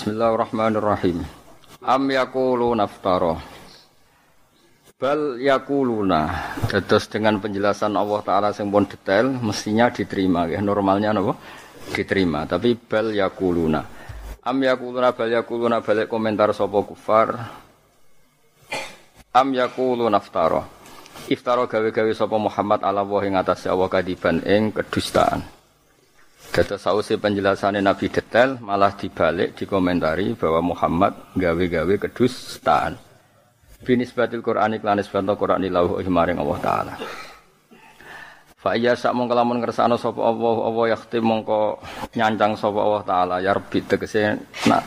Bismillahirrahmanirrahim. Am yakulu naftara. Bal yakuluna. Terus dengan penjelasan Allah Ta'ala yang pun detail, mestinya diterima. Ya. Normalnya apa? Diterima. Tapi bal yakuluna. Am yakuluna bal yakuluna balik komentar sopo kufar. Am yakulu naftara. Iftara gawe-gawe sopo Muhammad ala wa ing atas Allah kadiban ing kedustaan. Dados sausi penjelasannya Nabi detail malah dibalik dikomentari bahwa Muhammad gawe-gawe kedustaan. Binisbatil Qur'an iklan nisbatul Qur'an ilahu maring Allah taala. Fa iya sak mongko lamun ngersakno Allah Allah yakhtim mongko nyancang sapa Allah taala ya rabbi tegese nak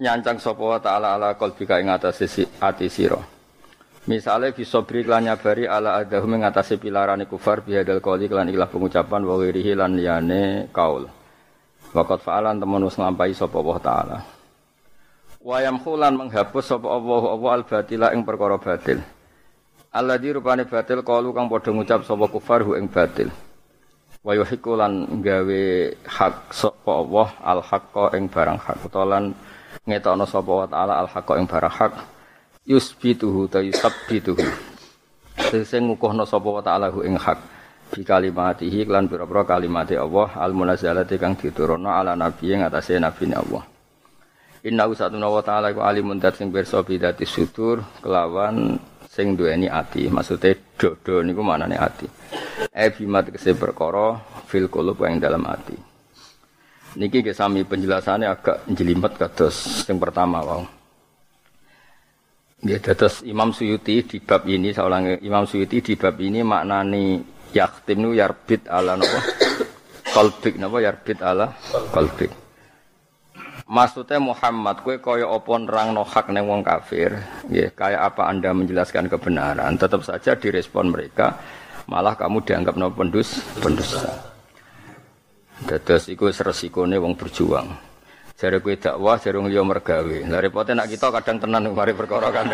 nyancang sapa Allah taala ala qalbika ing atase ati sira. Misalnya bisa beri lan nyabari ala adahu mengatasi pilarane kufar bihadal qoli kelan ilah pengucapan wa wirihi lan liyane kaul. Waqat fa'alan temen wis nglampahi sapa Allah taala. Wa yamkhulan menghapus sapa Allah Allah al batila ing perkara batil. Alladzi rupane batil qalu kang padha ngucap sapa kufar hu ing batil. Wa yuhiqu lan gawe hak sapa Allah al haqqa ing barang hak utawa ngetokno sapa wa taala al haqqa ing barang hak yusbituhu ta yusabbituhu. Sing ngukuhna sapa wa ta'ala ing hak. Bi kalimatihi lan pira-pira kalimate Allah al munazzalati kang diturunno ala nabi ing atase nabi Allah. Inna usatuna wa ta'ala ku alimun dat sing pirsa bidati sudur kelawan sing duweni ati. Maksude dodo niku manane ati. E bimat kese perkara fil qulub ing dalam ati. Niki ke sami penjelasannya agak jelimet kados sing pertama wau Ya, terus Imam Suyuti di bab ini, seorang Imam Suyuti di bab ini maknani yaktim nu yarbit ala nopo kolbik nopo yarbit ala kolbik. Maksudnya Muhammad, kue kaya opon rang no hak neng wong kafir, ya kayak apa anda menjelaskan kebenaran, tetap saja direspon mereka, malah kamu dianggap no pendus, pendusta. Itu resikonya wong berjuang. Jare kowe dakwah jare liya mergawe. Lah repote nak kita kadang tenan mari perkara kan.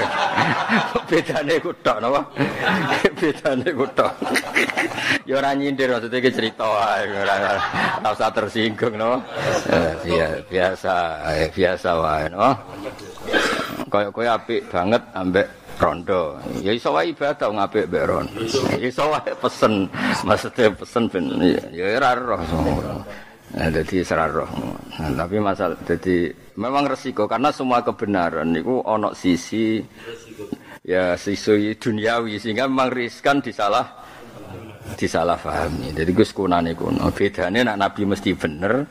Bedane ku tok napa? Bedane ku tok. Ya ora nyindir maksudnya iki cerita wae ora usah tersinggung no. Ya, biasa, biasa wae no. Kaya kowe apik banget ambek rondo. Ya iso wae ibadah ngapik mbek rondo. Iso wae pesen, maksudnya pesen ben ya ora roh. Nah, jadi seraroh. Nah, tapi masalah jadi memang resiko karena semua kebenaran itu onok sisi ya sisi duniawi sehingga memang riskan disalah disalah pahami. Jadi gue sekunane kuno. Bedanya nak nabi mesti bener,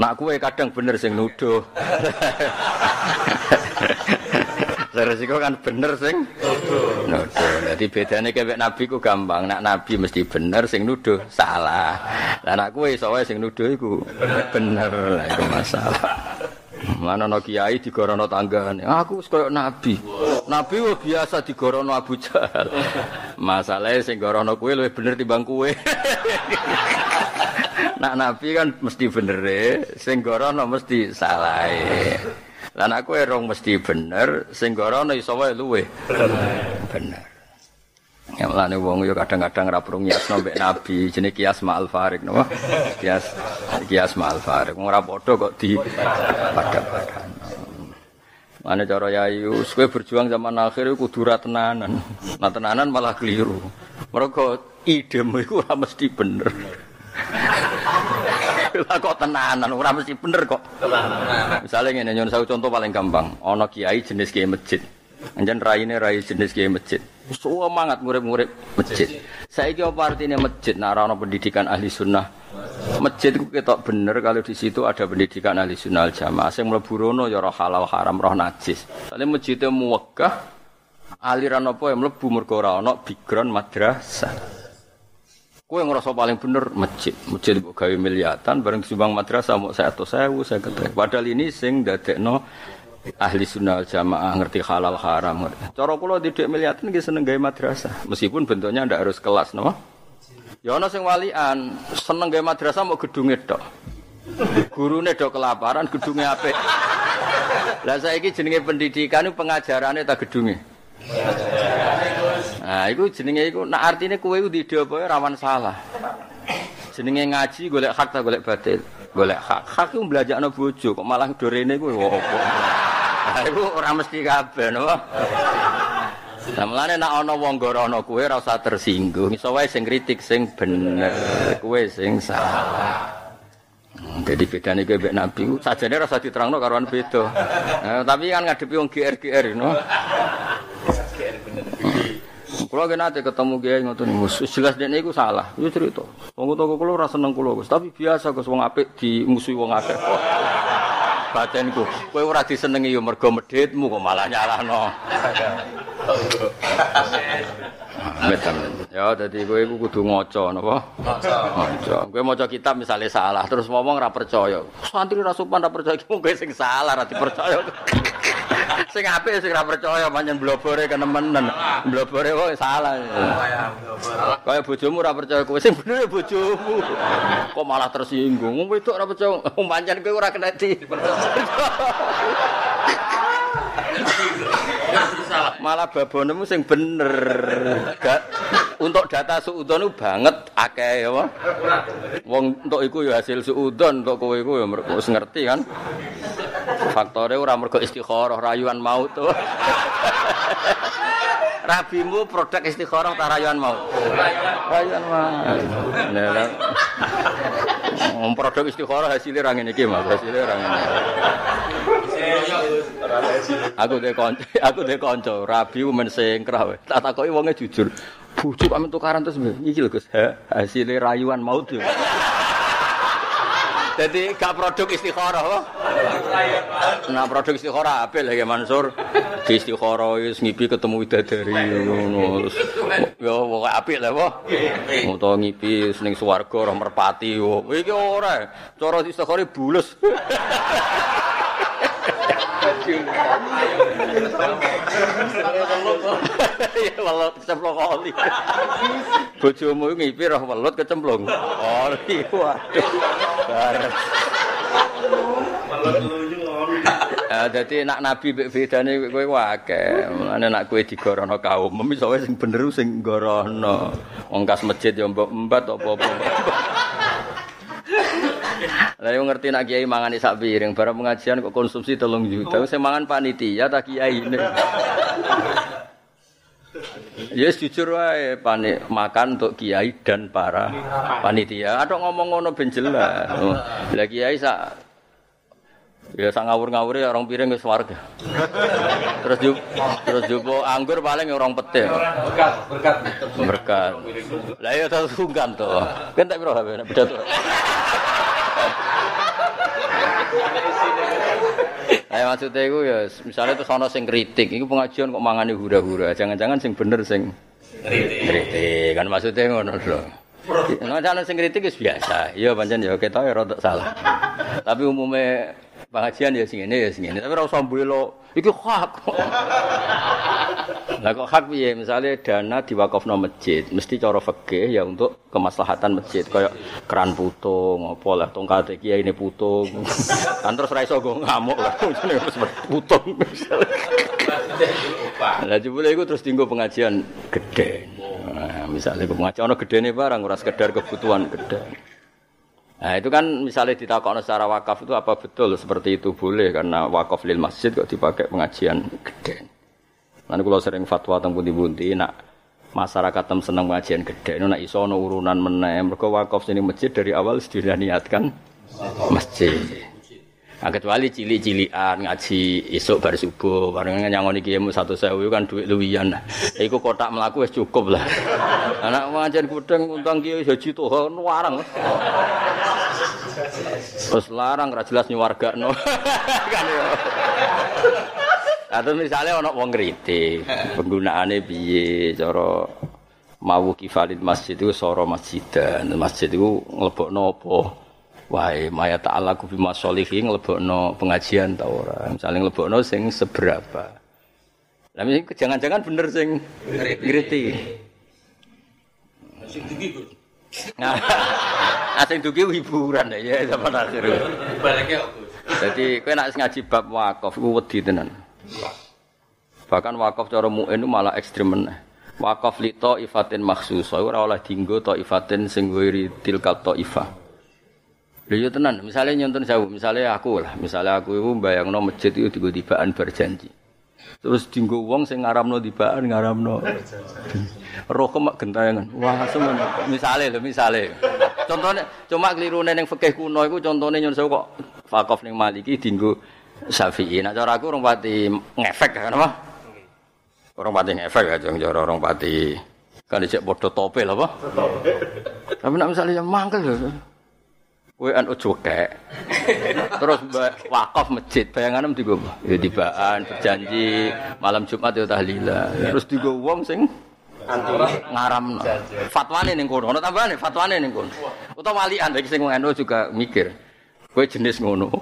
nak kue kadang bener sing nuduh. resiko kan bener sing nuduh. Jadi bedanya kayak nabi ku gampang. Nak nabi mesti bener sing nuduh salah. Lah nak kue soalnya sing nuduh iku bener lah itu masalah. Mana no kiai digorono tanggane. Aku koyo nabi. Nabi wo biasa digorono Abu Jahal. Masalahnya sing gorono kue lebih bener timbang kue. nak nabi kan mesti bener e, sing gorono mesti salah. Lan aku erong mesti bener, sing gorono iso wae luwe. Bener. Ya melane wong yo kadang-kadang ra prung nyasno mbek nabi, jenenge kias ma'al farik napa? Kias kias ma'al farik. Wong ora padha kok di padha-padha. Mana cara yayu, kowe berjuang zaman akhir kudu ra tenanan. Nah tenanan malah keliru. Mergo idemu iku ora mesti bener. Lah kok tenanan ora mesti bener kok. Tenanan. Misale ngene nyon saya contoh paling gampang, ana kiai jenis kiai masjid. Anjen raine rai jenis kiai masjid. Semangat murid-murid masjid. Saiki apa artinya masjid? Nah, ana pendidikan ahli sunnah. Masjid itu ketok bener kalau di situ ada pendidikan ahli sunnah al jamaah. Sing mlebu rono ya roh halal haram roh najis. Soale masjidnya muwekah aliran apa yang mlebu mergo ora ana background madrasah. Kue ngerasa paling bener masjid, masjid gawe miliatan, bareng sumbang madrasah mau saya atau saya, saya kata. Padahal ini sing no ahli sunnah jamaah ngerti halal haram. Ngerti. Cara kula didik miliatan nggih seneng gawe madrasah, meskipun bentuknya ndak harus kelas, no? Ya ana sing walian seneng gawe madrasah mau gedunge tok. Gurune dok kelaparan, gedunge apik. Lah saiki jenenge pendidikan pengajarane ta gedunge. Nah, itu jenenge iku nak artine kowe ku ide apa rawan salah. Jenenge ngaji golek hak ta golek batil. golek hak. Hak ku mblajakno bojo kok malah dorene ku opo. Nah, iku ora mesti kabeh napa. Nah, mulane nek ana wong gorono kowe ora usah tersinggung. Iso sing kritik sing bener, kowe sing salah. Hmm, Jadi bedane kowe mbek Nabi sajane ora usah diterangno karuan beda. Nah, tapi kan ngadepi wong GR-GR no. Kulo nate ketemu kiai ngoten. Wis jelas dekne iku salah. Iku cerita. Wong toko kulo ora seneng kulo, Gus. Tapi biasa Gus wong apik dimusuhi wong akeh. Batenku, kowe ora disenengi yo mergo medhitmu kok malah nyalahno. Amit. Ya dadi kowe iku kudu ngaca napa? Maca. Kowe maca kitab misalnya salah terus ngomong ora percaya. Santri ra sopan ra percaya iki kowe sing salah ra dipercaya. sing apik sing ora percaya pancen blobore kenemenen. Blobore kok salah. Kaya bojomu ora percaya kowe sing bener bojomu. Kok malah tersinggung. Wong wedok ora percaya. Pancen kowe ora kena di. Malah babonemu sing bener. Gak untuk data suudon banget akeh ya, Pak. Wong untuk iku ya hasil suudon, untuk kowe iku ya mergo ngerti kan. Faktore ora mergo istikharah rayuan maut tuh. Rabimu produk istikharah ta rayuan maut? Rayuan maut. Nah, produk istikharah hasilnya ra ngene iki. Hasilnya ra. Aku de kanca, aku de kanca, rabi men sengkrah. Tak takoki wonge jujur. Bojo kok men tukaran terus iki lho Gus. Ha, Hasilnya rayuan maut yo. Jadi gak produk istikharah apa? Nah produk istikharah apa lagi Mansur? Di istikharah wis ngipi ketemu widadari ngono. Ya pokoke apik apa? Utawa ngipi ning swarga roh merpati yo. Iki ora. Cara istikharah bulus. Ya welut kecemplung oli. Bojomu ngipi roh welut kecemplung oli. Waduh. Ya dadi nak nabi mek bedane kowe akeh. Mulane nak kowe digorono kaum, iso sing bener sing gorono. Wong kas masjid ya mbok embat apa-apa. Lah yo ngerti nak kiai mangan sak piring, barang pengajian kok konsumsi telung juta. Sing mangan panitia tak kiai ini. Yes jujur wae panik makan untuk kiai dan para panitia. Ada ngomong ngono ben jelas. Lah kiai sak Ya sak ngawur-ngawure orang piring wis warga. Terus ju, terus jupo anggur paling orang pete. Berkat, berkat. Berkat. Lah ya terus sungkan to. Kan tak piro HP beda to. Ayo maksudnya itu ya, misalnya itu sono sing kritik, itu pengajian kok mangani hura-hura, jangan-jangan sing bener sing kritik, kan maksudnya ngono lho. Nah, jangan sing kritik itu biasa, iya pancen ya kita ya rodok salah. Tapi umumnya pengajian ya sing ini ya sing ini, tapi ora usah mbelo, iki hak. Lah kok hak piye? Misalnya dana diwakafno masjid, mesti cara fikih ya untuk kemaslahatan masjid kayak keran putung apa lah tongkat kiai ini putung. kan terus ra iso go ngamuk lah terus putung. Lah jebule iku terus dinggo pengajian gede. Nah, misalnya pengajian ono gedene barang ora sekedar kebutuhan gede. Nah itu kan misalnya ditakokno secara wakaf itu apa betul seperti itu boleh karena wakaf lil masjid kok dipakai pengajian gede. Nanti kalau sering fatwa tentang bunti-bunti, nak masyarakat tem seneng pengajian gede, nak iso urunan menem, mereka wakaf sini masjid dari awal sudah niatkan masjid. Nah, kecuali cili-cilian ngaji esok baru subuh, bareng nyangoni kiaimu satu sewu kan duit luwian. Iku kotak melaku wis cukup lah. Anak pengajian gudeng utang kiai haji tuh warang. Terus larang ra jelas nyuwarga no. kan ya. Atau misalnya ono wong kritik, penggunaannya piye cara mau kifalin masjid itu soro masjid dan masjid itu ngelebok nopo Wahai maya ta'ala ku bima solihin ngelebokno pengajian ta ora. Misalnya ngelebokno sing seberapa. Lah jangan-jangan bener sing ngerti. Sing dugi Nah, asing dugi hiburan ya zaman akhir. Baliknya Jadi kowe nek ngaji bab wakaf iku wedi tenan. Bahkan wakaf cara mu'in malah ekstrem meneh. Wakaf li ifatin makhsus, ora oleh dinggo ifatin sing wiri tilka ifah. Lha yo tenan, misalnya nyonton jauh, misalnya aku lah, misalnya aku itu bayangno masjid itu tiba tibaan berjanji. Terus dinggo wong sing ngaramno tibaan ngaramno. Roh kemak gentayangan. Wah, semen. Misale lho, misale. Contohnya cuma kelirune ning fikih kuno iku contone nyon kok Fakof ning Maliki dinggo Syafi'i. Nah cara aku orang pati ngefek kan apa? Orang pati ngefek ya, cara orang pati kan dicek bodoh tope lah apa? Tapi nak misalnya yang mangkel Kue anu cuke, terus wakaf masjid, bayangan em tiga, ya tibaan berjanji malam Jumat ya tahlilan, terus tiga uang sing ngaram fatwane ning kono, ono tambahane fatwane ning kono. Utawa walian iki sing ngono juga mikir. Kue jenis ngono.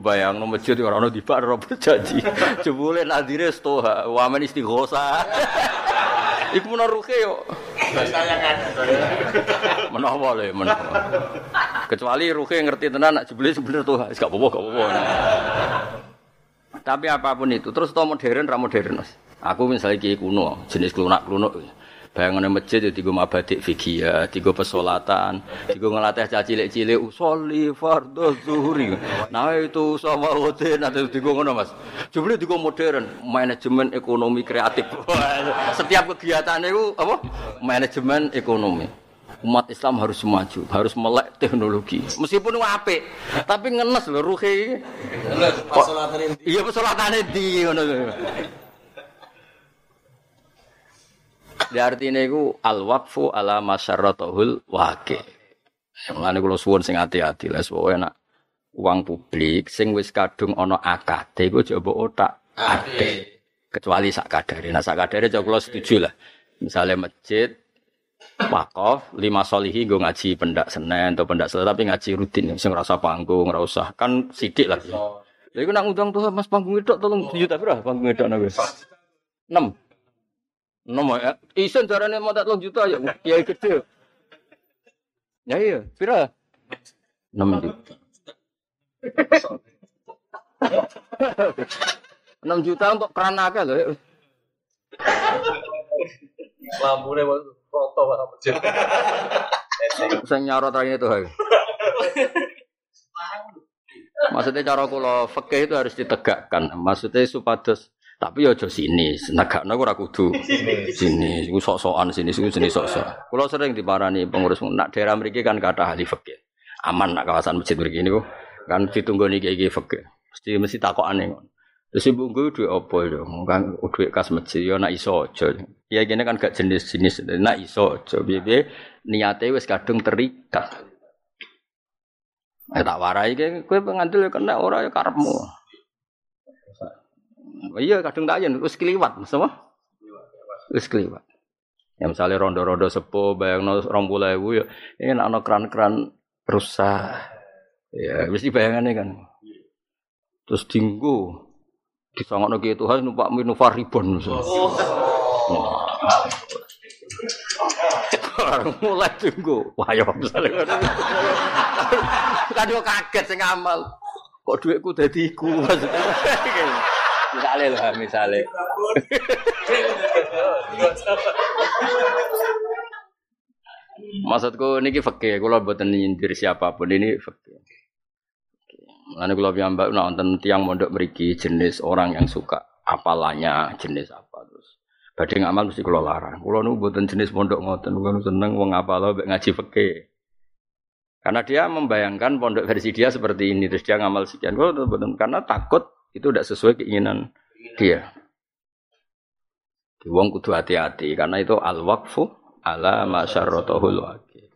Bayang no masjid ora ono dibak ora berjanji. Jebule nadire stoha, wamen istighosa. Iku menawa ruhe yo. Menawa le, menawa. Kecuali ruhe ngerti tenan nak jebule sebener tuh, gak apa-apa, gak apa-apa. Tapi apa pun itu, terus to modern ra modern. Aku misalnya kiai kuno, jenis klunak-klunuk. Bayangan masjid ya tiga mabadik fikih ya, tiga pesolatan, tiga ngelatih caci cilik cilik usoli fardo zuhuri. Nah itu sama hotel nanti tiga ngono mas. Jumlah tiga modern, manajemen ekonomi kreatif. Setiap kegiatan itu apa? Manajemen ekonomi. Umat Islam harus maju, harus melek teknologi. Meskipun apik, tapi ngenes lho ruhe. Iya pesolatan di ngono. Ya artinya itu al waqfu ala masyarratahul wake. Ya, mulane kalau suwun sing hati-hati lah, pokoke nak uang publik sing wis kadung ono akate itu coba otak ate. Kecuali sak. Nah sak kadare kalau setuju lah. Misalnya masjid wakaf lima solihi gue ngaji pendak senen atau pendak selat, tapi ngaji rutin sing rasa panggung rasa kan sidik lah. Iya. Jadi gue nak undang tuh Mas panggung itu tolong tujuh tapi lah panggung itu nah, enam nomor ya. Eh, isen caranya mau tak juta ya, kiai gede. Ya iya, pira? Enam juta. Enam juta untuk kerana akeh loh. Ya. Lampune foto macam macam saya Sing nyorot itu hari Maksudnya cara kula fikih itu harus ditegakkan. Maksudnya supados tapi ya aja sini, negakno ora kudu sini. Iku sok-sokan sini, iku sini sok-sok. Kula sering diparani pengurus nak daerah mriki kan kata ahli fikih. Aman nak kawasan masjid mriki niku kan ditunggu niki iki fikih. Mesti mesti takokane ngono. Terus ibu gue duit apa ya? Kan duit kas masjid ya nak iso aja. Ya gini kan gak jenis-jenis nak iso aja. Biye niate wis kadung terikat. Eh tak warai kowe pengantil ya kena ora ya karepmu. Iya kadung tak yen wis kliwat, sama? Wis kliwat. Ya misalnya rondo-rondo sepo bayangno 20.000 ya ini ana kran-kran rusak. Ya mesti bayangannya kan. Terus dinggo disangokno ki Tuhan numpak minufar ribon. Oh. mulai tunggu, wah ya misalnya kan kaget sing amal, kok duitku dadi iku maksudnya. Misalnya lah, misalnya. Maksudku niki fakir, kalau buatan nyindir siapa pun ini fakir. Lalu kalau piyambak nonton tiang mondok beriki jenis orang yang suka apalanya jenis apa terus. Badhe ngamal mesti kula larang. Kula nu mboten jenis pondok ngoten, kula seneng wong apal ngaji fakir. Karena dia membayangkan pondok versi dia seperti ini, terus dia ngamal sekian. Kula karena takut itu tidak sesuai keinginan dia. Wong kudu hati-hati karena itu al wakfu ala masyarrotahul waqi.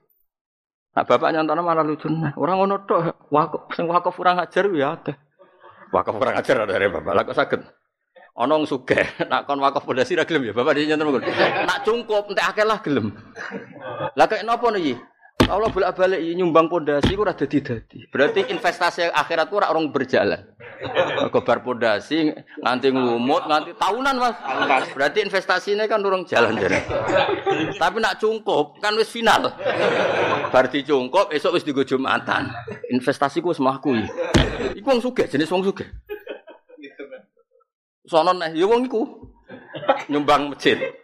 Nah bapak nyantana malah lucu nah. Orang ngono tok wakaf sing wakaf kurang ajar ya akeh. Wakaf kurang ajar dari bapak. Lah kok saged? Ana wong sugih, nak kon wakaf pondasi ra gelem ya bapak dia nyanten Nak cungkup entek akeh lah gelem. Lah kaya napa niki? Allah bolak-balik nyumbang pondasi ora dadi-dadi. Berarti investasi akhirat ora orang berjalan. Gobar pondasi nganti ngumut nganti tahunan Mas. Berarti investasinya kan urung jalan jalan. Tapi nak cungkup kan wis final. Bar dicungkup esok wis digo Jumatan. Investasiku wis mlaku. Iku wong sugih, jenis wong sugih. Sono neh ya wong iku nyumbang masjid.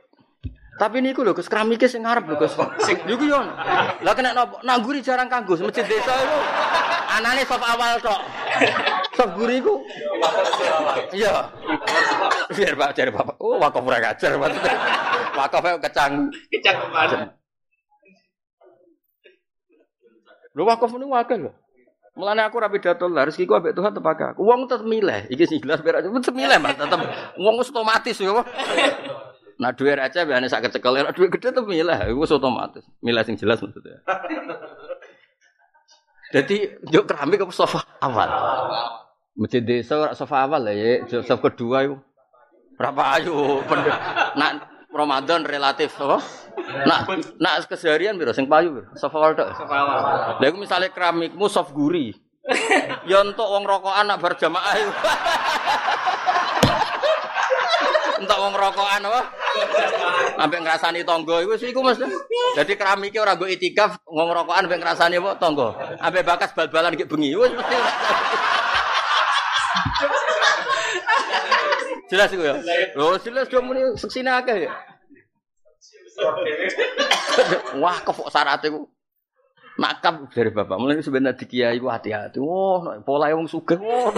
Tapi niku lho Gus keramike sing ngarep lho Gus. Sing niku yo. Lah kena? Nangguri jarang kanggo masjid desa iku. Anane sop awal tok. Sop guri iku. Iya. Biar Pak cari Bapak. Oh, wakaf ora ngajar maksudnya. Wakaf kecang. Kecak ke mana? Lho wakaf niku wakil lho. Mulane aku rapi pidato lah, rezekiku ambek Tuhan tepake aku. Wong tetep milih, iki sing jelas berak tetep milih, Mas, tetep wong wis otomatis ya. Nah duwe aja biasanya sak kecekel, nek duwe gede milih, iku wis otomatis. Milih sing jelas maksudnya. Jadi yuk keramik ke sofa awal. Masjid desa ora sofa awal lah ya, sofa kedua itu. Berapa ayo? Nak Ramadan relatif, oh? Nak nak keseharian biro sing payu biro. Soft awal tok. Sofa awal. Lah iku misale keramikmu soft guri. Ya entuk wong rokokan nak berjamaah Entuk wong rokokan apa? Sampai ngrasani tangga iku iku Mas. Jadi keramike ora nggo itikaf wong rokokan sampai ngrasani apa tangga. Sampai bakas bal-balan ki bengi wis mesti. Jelas iku ya. Loh, jelas do muni seksine akeh ya. Wah, kok syarat iku. Nakap dari bapak. Mulai sebenarnya di kiai hati-hati. Oh, pola wong sugih. Wah.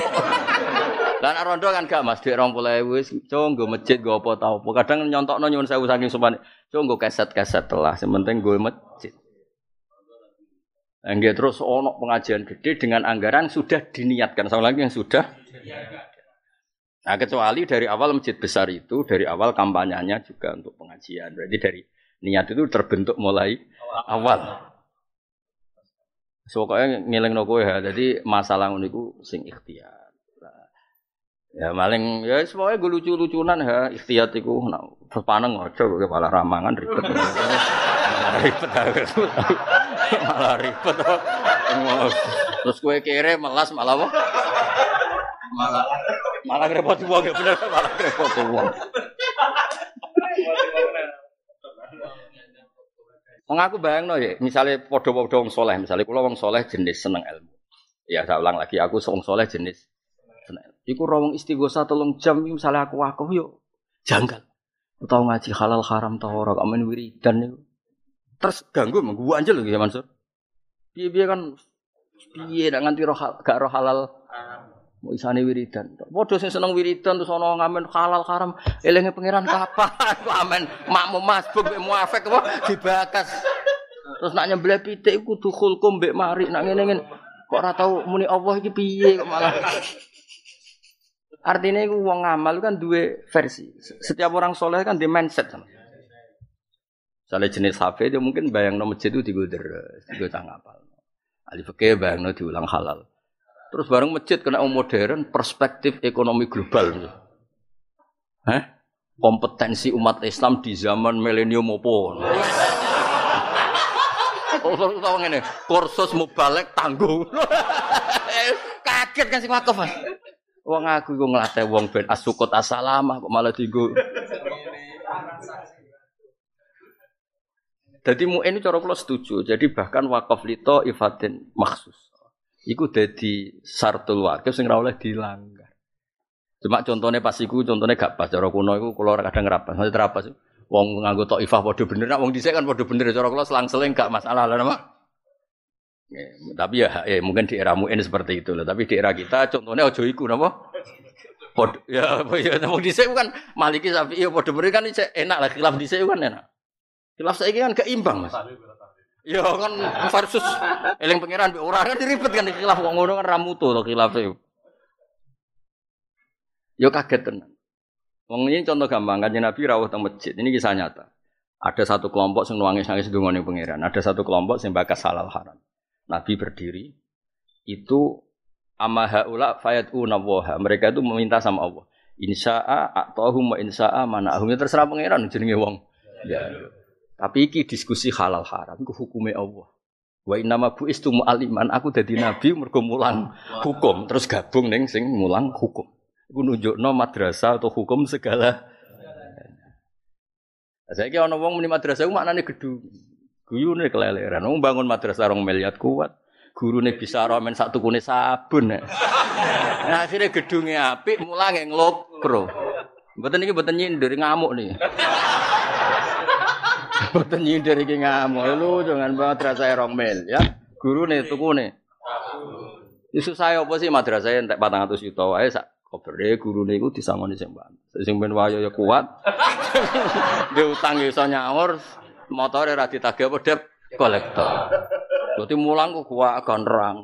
Lah rondo kan gak Mas, dik 20.000 wis cung nggo masjid nggo apa tau. Kadang nyontokno nyuwun sewu saking sumpane. Cung nggo keset-keset telah, sementing nggo masjid. Enggak terus ono pengajian gede dengan anggaran sudah diniatkan. Sama lagi yang sudah. Nah kecuali dari awal masjid besar itu dari awal kampanyenya juga untuk pengajian. Berarti dari niat itu terbentuk mulai awal. Pokoknya ngiling no ya. Jadi masalah niku sing ikhtiar. Ya maling ya semuanya gue lucu-lucunan ya ikhtiar iku nah, terpaneng aja gue malah ramangan ribet. malah ribet malah ribet. Terus gue kere melas malah apa? Malah malah repot wong ya bener malah repot wong. Wong aku bayangno ya, misalnya podo-podo wong soleh, misalnya kula wong soleh jenis seneng ilmu. Ya saya ulang lagi, aku wong soleh jenis. Iku rawong istighosa telung jam, misalnya aku wakaf yo janggal. Tahu ngaji halal haram tau ora kok men wiridan niku. Terus ganggu mengganggu anjel ya Mansur. Piye-piye kan piye nek nganti roh gak roh halal mau isane wiridan. Padha sing seneng wiridan terus ana ngamen halal haram, elinge pangeran kapan ku amen makmu masbuk mbek muafik apa dibakas. Terus nak nyembelih pitik kudu khulkum mbek mari nak ngene-ngene kok ora tau muni Allah iki piye kok malah Artinya itu uang ngamal kan dua versi. Setiap orang soleh kan di mindset. Misalnya jenis HP dia mungkin bayang nomor itu diguder, digotang ngapal. Alif fikih bayang diulang halal. Terus bareng masjid kena modern, perspektif ekonomi global. Hah? Kompetensi umat Islam di zaman milenium opo? Kursus mubalek tanggung. Kaget kan sing wakaf. Wong aku iku nglatih wong ben asukut asalamah kok malah digo. Jadi mu'in ini cara kula setuju. Jadi bahkan wakaf lito ifatin maksus. Iku dadi sartul wakif sing ora oleh dilanggar. Cuma contohnya pas iku contohnya gak pas cara kuno iku kula kadang ngerapas. Maksud terapas wong nganggo tok ifah padha bener nak wong dhisik kan padha bener cara kula selang-seling gak masalah lah nama. Ya, tapi ya, ya mungkin di era muin seperti itu loh. Tapi di era kita contohnya ojo iku napa? Pod, ya, ya, wong dhisik kan maliki sapi ya padha bener kan enak lah khilaf dhisik kan enak. Khilaf saiki kan gak imbang Mas. Ya kan versus eling pangeran mbek ora kan diribet kan khilaf kok ngono kan ramutu to khilaf e. Yo kaget tenan. Wong ini contoh gampang kan Nabi rawuh teng masjid. Ini kisah nyata. Ada satu kelompok sing nuangis nangis dungane pangeran. Ada satu kelompok sing bakas halal haram. Nabi berdiri itu amma haula fayatuna. Mereka itu meminta sama Allah. Insya'a a'tahum wa insya'a mana'ahum. Ya terserah pangeran jenenge wong. Ya. Tapi iki diskusi halal haram ku hukume Allah. Wa inna ma buistu mu'aliman, aku dadi nabi mergo mulang hukum, terus gabung ning sing mulang hukum. Iku nunjukno madrasah atau hukum segala. Saya kira orang muni madrasah maknanya gedung. Guyune keleleran. Wong bangun madrasah rong miliar kuat. Gurune bisa ramen satu kune sabun. Nah, akhirnya gedungnya apik, mulang ngelokro. Mboten iki mboten nyindir ngamuk nih. Boten nyindir iki ngamuk. Lu jangan madrasah rong mil ya. Gurune tukune. Isu saya apa sih madrasah entek 400 juta wae sak kobere gurune iku disangoni sing bantu. Sing wayo ya kuat. Dia utang ya iso nyaur, motore ra ditagih apa dep kolektor. Berarti mulang ku kuat akan nerang.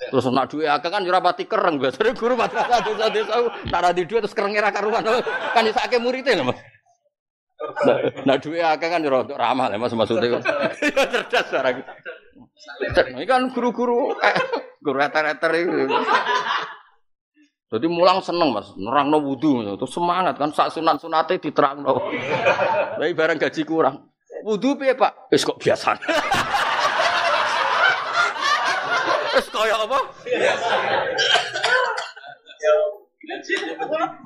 Terus nak duwe akeh kan ora pati kereng biasane guru madrasah desa-desa nak ra duwe terus kerenge ra karuan. Kan isake muridé lho Mas. Nah, duwe akeh kan ora ramah lho Mas maksudnya. Ya cerdas barang. Ini kan guru-guru eh, guru reter-reter itu. Jadi mulang seneng mas, nerang no wudhu, terus semangat kan sak sunat sunate diterang no. Tapi barang gaji kurang, wudhu piye pak? Es kok biasa. Es kaya apa?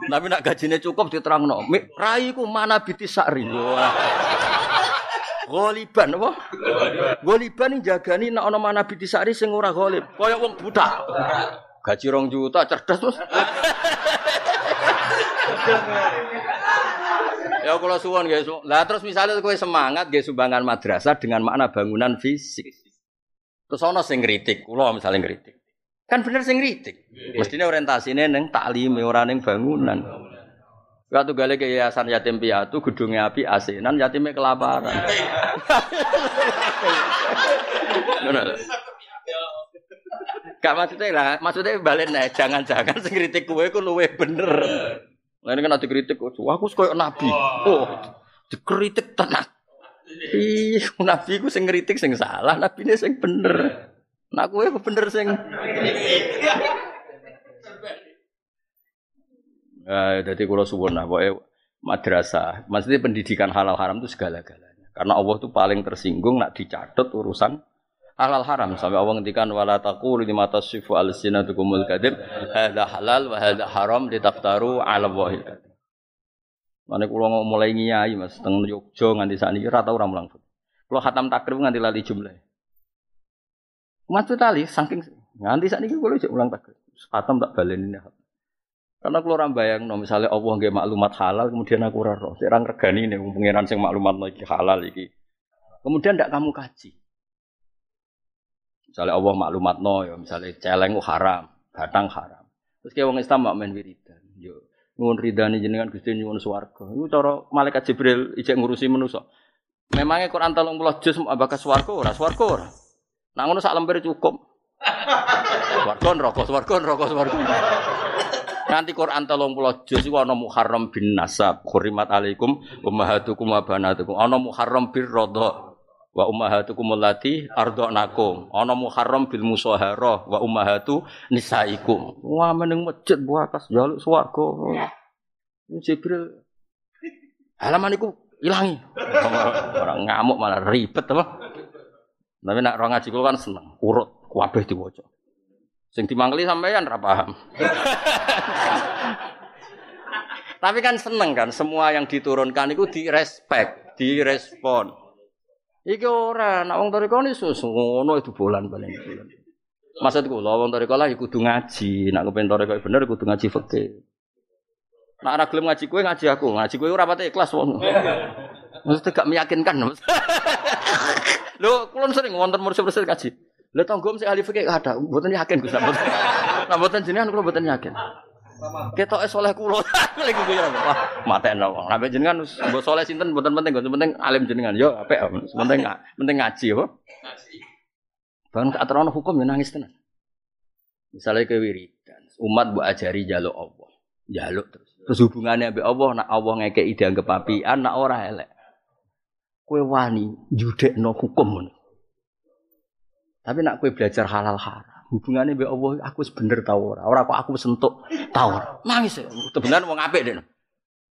Tapi nak gajinya cukup diterang no. Rai ku mana biti sakri. Goliban apa? Goliban ini jagani nak ono mana biti sakri sing golib. Kaya wong buta. Gaji rong juta cerdas terus. Ya kalau suwon guys. Lah terus misalnya kowe semangat guys sumbangan madrasah dengan makna bangunan fisik. Terus ono sing ngritik, kula misalnya ngritik. Kan bener sing ngritik. Mestine orientasine ning taklim ora ning bangunan. Waktu gale ke yayasan yatim piatu, gedungnya api asinan, yatimnya kelaparan. Gak maksudnya lah, maksudnya balik nih, jangan-jangan sing kritik kue ku luwe bener. Lah ini kan ada kritik, oh, aku koyo nabi. Oh, dikritik tenang. Ih, nabi ku sing kritik sing salah, nabi ini sing bener. Nah kue bener sing. Nah, jadi kalau suwun lah, pokoknya madrasah, maksudnya pendidikan halal haram itu segala-galanya. Karena Allah itu paling tersinggung nak dicatat urusan halal haram sampai Allah ngendikan wala taqulu lima tasifu alsinatukumul kadzib hadza halal wa hadza haram ditaftaru ala wahil kadzib. Mane kula mulai ngiyai Mas teng Yogya nganti sakniki ora tau ora mulang. Kula khatam takrib nganti lali jumlah. Maksud tali saking nganti sakniki kula jek ulang takrib. Khatam tak baleni Karena kalau orang bayang, no, misalnya Allah nggak maklumat halal, kemudian aku raro, saya regani nih, pengiran sing maklumat lagi halal lagi. Kemudian tidak kamu kaji. Misalnya Allah maklumat no, ya misalnya celeng haram, batang haram. Terus kayak orang Islam mak main wiridan, yo nuwun ridani jenengan Gusti nyuwun swarga. Iku cara malaikat Jibril ijek ngurusi manusa. Memangnya Quran 30 juz apakah swarga ora? Swarga ora. Nak ngono sak lembar cukup. Swarga neraka, swarga neraka, swarga. Nanti Quran 30 juz iku ana Muharram bin nasab, khurimat alaikum ummahatukum wa banatukum. Ana Muharram bir radha wa ummahatukum allati ardhanakum ana muharram bil musaharah. Wa ummahatu nisaikum. Wah meneng masjid buakas jaluk swarga. Jibril. Halaman iku ilangi orang ngamuk malah ribet apa? Tapi nak orang ngaji kan seneng. Urut kabeh diwaca. Sing dimangkeli sampean ra paham. Tapi kan seneng kan semua yang diturunkan itu direspek direspon Iki ora, nak wong toriko ni susu ngono itu bolan paling bolan. Maksud kula wong toriko lah kudu ngaji, nak kepen toriko bener kudu ngaji fikih. Nak ora gelem ngaji kowe ngaji aku, ngaji kowe ora pati ikhlas wong. Maksudnya gak meyakinkan. Lho, kula sering wonten murid-murid ngaji. Lha tanggom sing ahli fikih ada, mboten yakin Gus. Nah, mboten jenengan kula mboten yakin. Ketok soleh kulo. Lagi gue ya, wah mateno wong. Sampai jenengan mbok soleh sinten mboten penting, mboten penting alim jenengan. Yo apik, penting penting ngaji apa? Ngaji. Bahkan aturan hukum ya nangis tenan. Misalnya ke wiridan, umat buat ajari jaluk Allah, jaluk terus. Terus hubungannya be Allah, nak Allah ngekei dianggap apian, nak ora elek. Kue wani no hukum Tapi nak kue belajar halal haram hubungannya be Allah aku sebener tau ora. Ora kok aku sentuk tau ora. Nangis ya. Tebenan wong apik deh.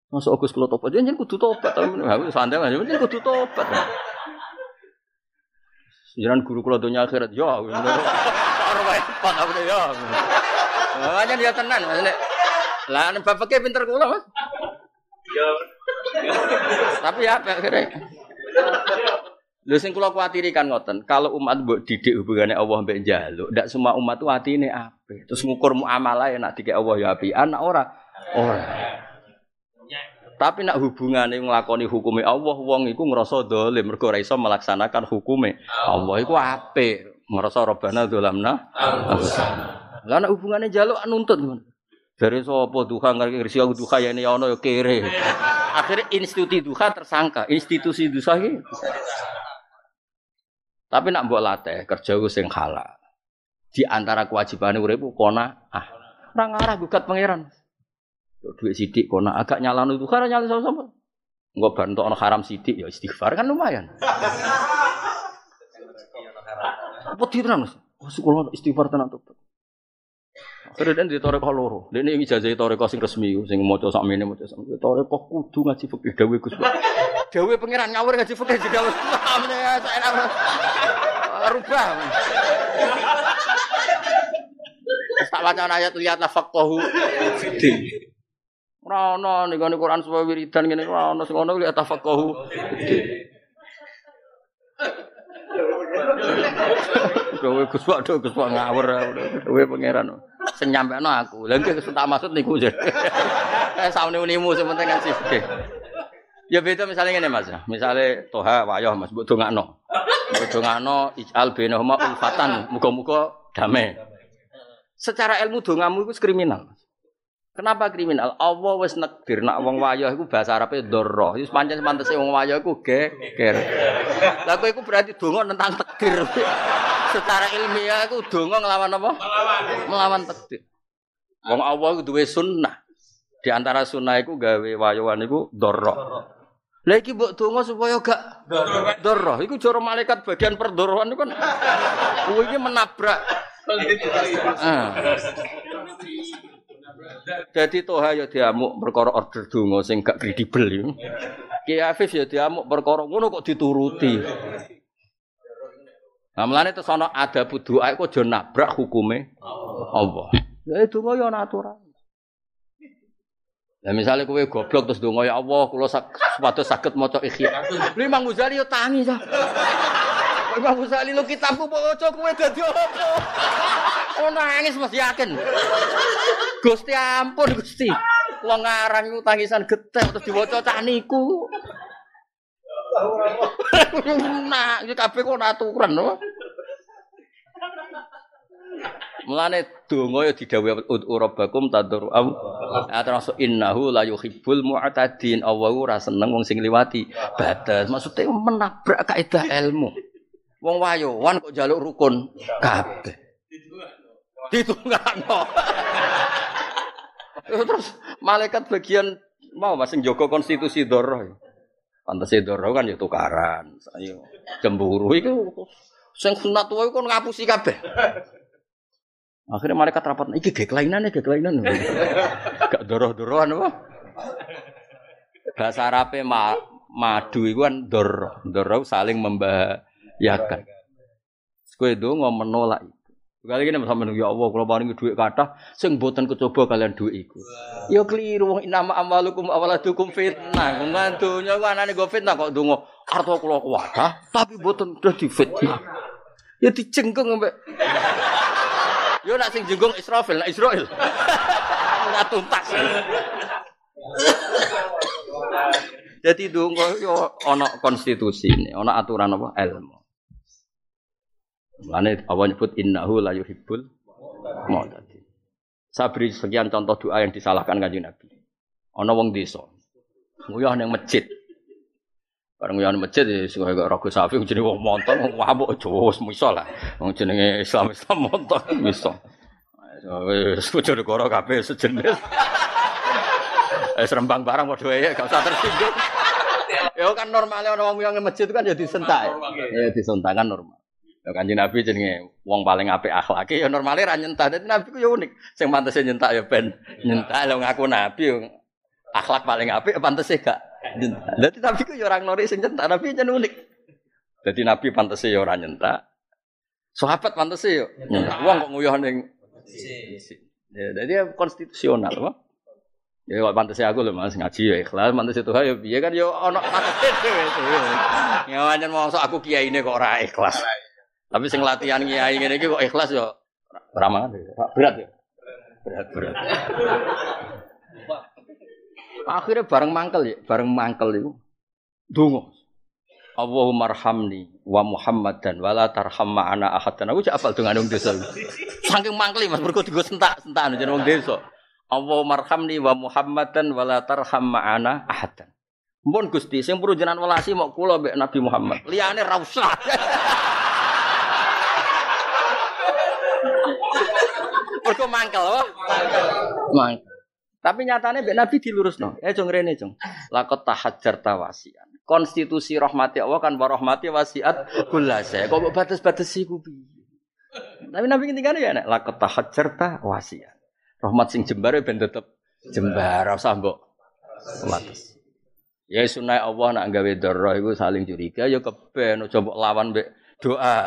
Masuk Agus kalau tobat, jangan kudu tobat. Aku santai aja, jangan kudu tobat. Jangan guru kalau dunia akhirat, ya. Orang repot apa ya. Makanya dia tenan, maksudnya. Lah, bapaknya pinter kula mas. Ya. Tapi ya, akhirnya. Lho sing kula kuwatiri kan ngoten, kalau umat mbok didik hubungane Allah mbek njaluk, ndak semua umat tuh atine apik. Terus ngukur muamalah ya nak dikek Allah ya api, anak ora ora. Tapi nak hubungane nglakoni hukume Allah, wong iku ngrasa dolim mergo ora melaksanakan hukume Allah iku apik. Ngrasa robana dolamna. Lah nak hubungane njaluk nuntut ngono. Dari sapa duha ngerti risi aku duha ya ini ya ono ya kere. Akhirnya institusi duha tersangka, institusi duha iki. Tapi nak mbok latih kerja sing halal. Di antara kewajibane urip kona ah. Ora ngarah gugat pangeran. Duit sidik kona agak nyalano duha ora nyalano sama-sama. Enggak bantu ono haram sidik ya istighfar kan lumayan. Apa Mas? Oh, sekolah istighfar tenan tuh. Akhirnya dan di toreko loro. Ini ijazah toreko sing resmi, sing mau coba ini mau coba sama. Toreko kudu ngaji fikih dawe gus. Dawe pangeran ngawur ngaji fikih juga gus. Saya nak rubah. Tak baca ayat lihatlah faktahu fiddin. Ora ono ning Quran supaya wiridan ngene ora ono sing ono lihat tafaqahu. Kowe Gus Pak do Gus Pak ngawur. Kowe pangeran. Sing nyampekno aku. Lha iki tak maksud niku. Eh saune unimu sing penting kan sih. Ya beda misalnya ngene Mas. Misalnya toha wayah Mas mbok dongakno. Mbok dongakno ijal bainahuma ulfatan. Muga-muga damai. Secara ilmu dongamu itu kriminal. Kenapa kriminal? Allah wis nekdir nak wong wayah iku bahasa Arabe dorro. Wis pancen pantese wong wayah iku geger. Lah kowe iku berarti donga tentang takdir. Secara ilmiah iku donga nglawan apa? Melawan. Melawan takdir. Wong Allah iku duwe sunnah. Di antara sunnah iku gawe wayahan iku dorro. Lah iki mbok donga supaya gak dorro. Iku joro malaikat bagian perdorohan itu kan. Kuwi iki menabrak. Ah. Jadi toha ya diamuk perkara order donga sing gak kredibel ya. Ki Afif ya diamuk perkara ngono kok dituruti. Nah, mulane terus ana ada doa kok aja nabrak hukume Allah. Ya donga ya ana aturan. Nah misalnya kowe goblok terus donga ya Allah kula sepatu sakit maca ikhya. Lha Imam Ghazali yo tangi ta. Imam Ghazali lu kitabku maca kowe dadi apa? Oh nangis Mas yakin. Gusti ampun Gusti. Wong ngarang iku tangisan getih terus diwaca cah niku. Nah, kabeh kok aturan lho. Mulane donga ya didhawuhi urabakum tadur am. Ya termasuk innahu la yuhibbul mu'tadin. Allah ora seneng wong sing liwati batas. Maksudnya menabrak kaidah ilmu. Wong wayowan kok jaluk rukun kabeh. Ditungakno. Terus malaikat bagian mau masing jogo konstitusi doro. Pantese doro kan ya tukaran. Ayo cemburu iku sing sunat wae kon ngapusi kabeh. Akhirnya malaikat rapat, iki gek lainan ya gek lainan. Gak doroh-dorohan apa? Bahasa Arabe ma madu itu kan doroh, doroh saling membahayakan. Kowe ndonga menolak Kali ini sama ya Allah, kalau paling duit kata, sing boten kecoba kalian duit iku. Ya keliru, wong nama amalukum awaladukum fitnah. Kok anane go fitnah kok dongo. Arto kula kuwata, tapi boten udah di fitnah. Ya dicengkeng sampai. Ya nak sing jenggung Israfil, nak Israel. Ora tuntas. Jadi dongo yo ana konstitusi ini, ana aturan apa ilmu. Mane Allah nyebut innahu la yuhibbul mu'tadin. Sabri sekian contoh doa yang disalahkan kanjeng Nabi. Ana wong desa. Nguyah ning masjid. Bareng ning masjid ya sing kaya raga sapi jenenge wong monton wong mabuk aja wis lah. Wong jenenge Islam Islam monton miso. Wis kudu negara kabeh sejenis. Eh serembang barang padha wae gak usah tersinggung. Ya kan normalnya orang yang masjid kan ya disentak. Ya disentak kan normal. Ya kanjeng Nabi jenenge wong paling apik akhlake ya normale ra nyentak. Dadi Nabi ku ya unik. Sing pantese nyentak ya ben nyentak lho ngaku Nabi akhlak paling apik pantese gak nyentak. Dadi Nabi ku ya ora nglori sing nyentak, Nabi jen unik. Dadi Nabi pantese ya ora nyentak. Sahabat pantese ya nyentak. Wong kok nguyuh ning Ya, jadi konstitusional, apa? Ya kok pantes aku lho Mas ngaji ya ikhlas, pantes itu ya piye kan ya ana patete dhewe. Ya pancen mosok aku kiyaine kok ora ikhlas. Tapi sing latihan kiai ngene iki kok ikhlas yo ramah berat ya. Berat berat. Akhirnya bareng mangkel ya, bareng mangkel itu. Dungo. Allahumma arhamni wa Muhammadan wala tarham ma'ana ahadan. Aku cak apal dengan wong desa. Saking mangkeli Mas mergo digo sentak-sentak jeneng wong desa. Allahumma arhamni wa Muhammadan wala tarham ma'ana ahadan. Mpun Gusti, sing perlu jenengan welasi mau kula mbek Nabi Muhammad. Liyane ra. Mergo mangkel wah. Mangkel. Tapi nyatanya mbek Nabi dilurusno. Eh jong rene jong. Lakot tahajjar tawasian. Konstitusi rahmati Allah kan warahmati wasiat kulase. Kok mbok batas-batasi ku piye? Tapi Nabi ngendikane ya nek lakot tahajjar tawasian. Rahmat sing jembar ben tetep jembar, usah mbok batas. Ya sunai Allah nak gawe darah iku saling curiga ya keben coba lawan mbek doa.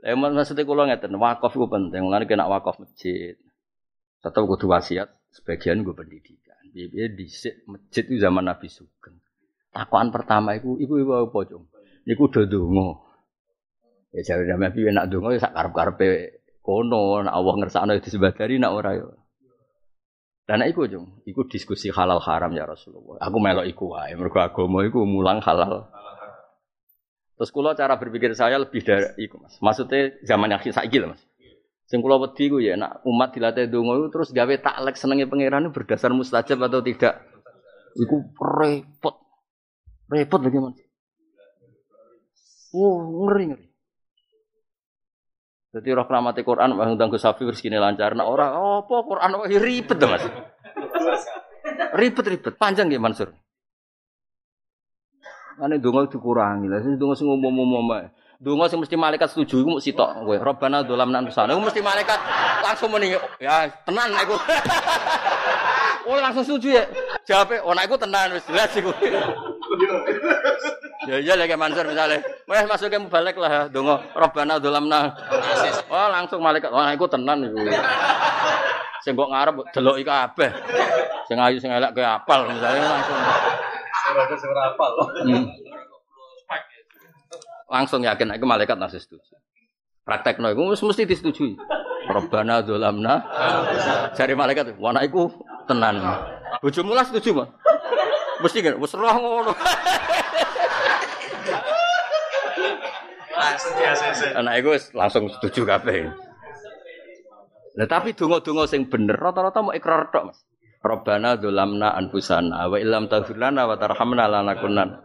Emang maksudnya kalau ngeten wakaf itu penting, mulane kena wakaf masjid. Tetap kudu wasiat, sebagian gue pendidikan. Biar di masjid itu zaman Nabi Sugeng. Takuan pertama itu, iku iku apa cung? Iku udah dongo. Ya jare Nabi nak dongo ya sak karep-karepe kono, nak Allah ngersakno itu disebadari nak ora ya. Dan iku cung, iku diskusi halal haram ya Rasulullah. Aku melok iku wae, mergo agama iku mulang halal. Terus kula cara berpikir saya lebih dari iku Mas. Maksudnya zaman yang saiki lho Mas. Sing kula wedi ku ya nak umat dilatih donga itu terus gawe taklek senenge pangeran itu berdasar mustajab atau tidak. Iku repot. Repot bagaimana? Oh, ngeri ngeri. Jadi roh kramati Quran bang tanggo sapi rezekine lancar. Nah ora Quran kok ribet Mas. Ribet-ribet, panjang ya Mansur. Ane donga dikurangi lah, sing donga sing umum-umum ae. Donga sing mesti malaikat setuju iku mung sitok kowe. Robbana dolamna anfusana. Iku mesti malaikat langsung muni ya tenan aku. Oh langsung setuju ya. Jawabe oh nek iku tenan wis jelas iku. Ya iya lagi Mansur misalnya, wes ke balik lah donga Robbana dolamna. Oh langsung malaikat oh nek iku tenan iku. Sing kok ngarep delok iki kabeh. Sing ayu sing elek apal misalnya langsung. Ada. Hmm. Langsung yakin aku malaikat nasi setuju. Praktek no, mesti disetujui. Robbana dolamna. Cari malaikat, wana iku tenan. Bojomu lah setuju mah. Mesti kan, wis roh ngono. Langsung di ACC. Anak iku langsung setuju kabeh. Nah tapi donga-donga sing bener rata-rata mau ikrar tok, Mas. Robbana dolamna anfusana wa illam taghfir lana wa tarhamna lanakunan.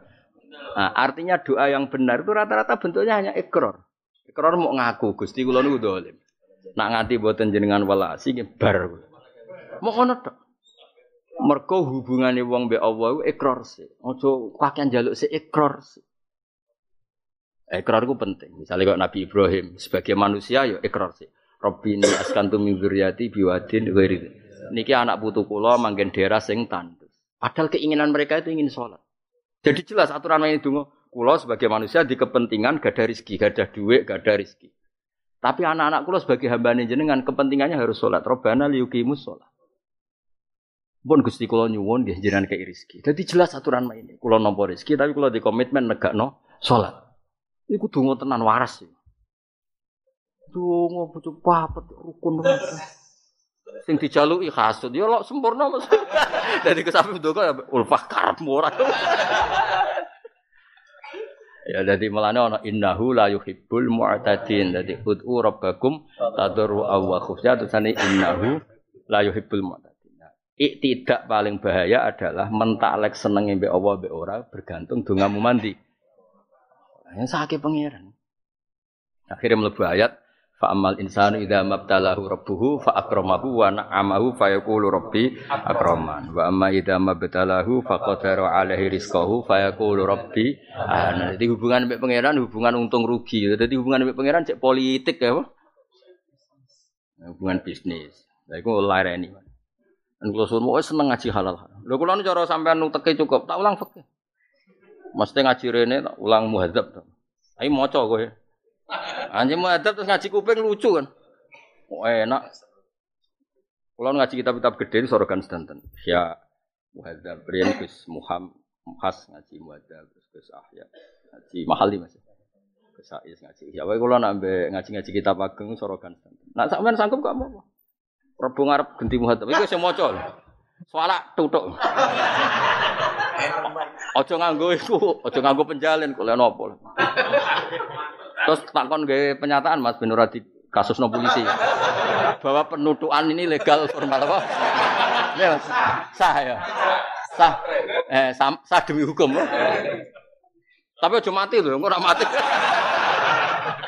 Nah, artinya doa yang benar itu rata-rata bentuknya hanya ikrar. Ikrar mau ngaku Gusti kula niku dolim. Nak nganti boten jenengan nggih bar. Mau ngono tok. Mergo hubungane wong mbek Allah iku ikrar sih. Aja kakean njaluk sih ikrar sih. Ikrar itu penting. Misalnya kok Nabi Ibrahim sebagai manusia ya ikrar sih. Robbi ini askantu min dzurriyyati biwadin ghairi. Niki anak putu kula manggen daerah sing tandus. Padahal keinginan mereka itu ingin sholat. Jadi jelas aturan ini dungo. Kula sebagai manusia di kepentingan gak ada rizki, gak ada duit, gak rizki. Tapi anak-anak kula sebagai hamba jenengan kepentingannya harus sholat. Robbana liyukimus sholat. Pun gusti kula nyuwun dia jenengan kayak rizki. Jadi jelas aturan ini. Kula nompo rizki, tapi kula di komitmen negak no sholat. Iku dungo tenan waras sih. Dungo bujuk papet rukun rukun. Sing dijaluki hasud ya lok sempurna Mas. Dari kesapi ya ulfah karepmu ora. Ya dadi melane ana innahu la yuhibbul mu'tadin. Dadi ud'u rabbakum tadarru wa khufya tulisane innahu la yuhibbul mu'tadin. Nah, Iktidak paling bahaya adalah mentaklek senenge mbek Allah mbek ora bergantung dongamu mandi. Yang sakit pangeran. Akhirnya mlebu ayat fa amal insanu idza mabtalahu rabbuhu fa akramahu wa na'amahu fa yaqulu rabbi akraman wa amma idza mabtalahu fa qadara alaihi rizqahu fa yaqulu rabbi ahana jadi hubungan mbek pangeran hubungan untung rugi jadi hubungan mbek pangeran cek politik ya hubungan bisnis lha iku lareni Dan kalau suruh seneng ngaji halal. Kula nu cara sampean nu teke cukup, tak ulang fikih. Mesti ngaji rene tak ulang muhadzab. Ayo maca kowe. Anjing muhadzab terus ngaji kuping lucu kan. Oh, enak. Kalau ngaji kitab-kitab gede ini sorokan sedanten. Ya muhadzab riyen Gus Muham khas ngaji muhadzab terus Gus Ahya ngaji mahali Mas. Gus Ais ngaji. Ya wae kula nak ngaji-ngaji kitab ageng sorokan sedanten. Nak sampean sanggup gak apa-apa. Rebu ngarep genti muhatab. Iku sing maca. Soalnya tutuk. Ojo nganggo iku, ojo nganggo penjalin kok lek nopo. Terus takon gawe penyataan Mas Ben ora di kasus no polisi. Bahwa penutuan ini legal formal apa? Ya, sah ya. Sah. Eh, sah, sah demi hukum. Tapi aja mati lho, engko ora mati.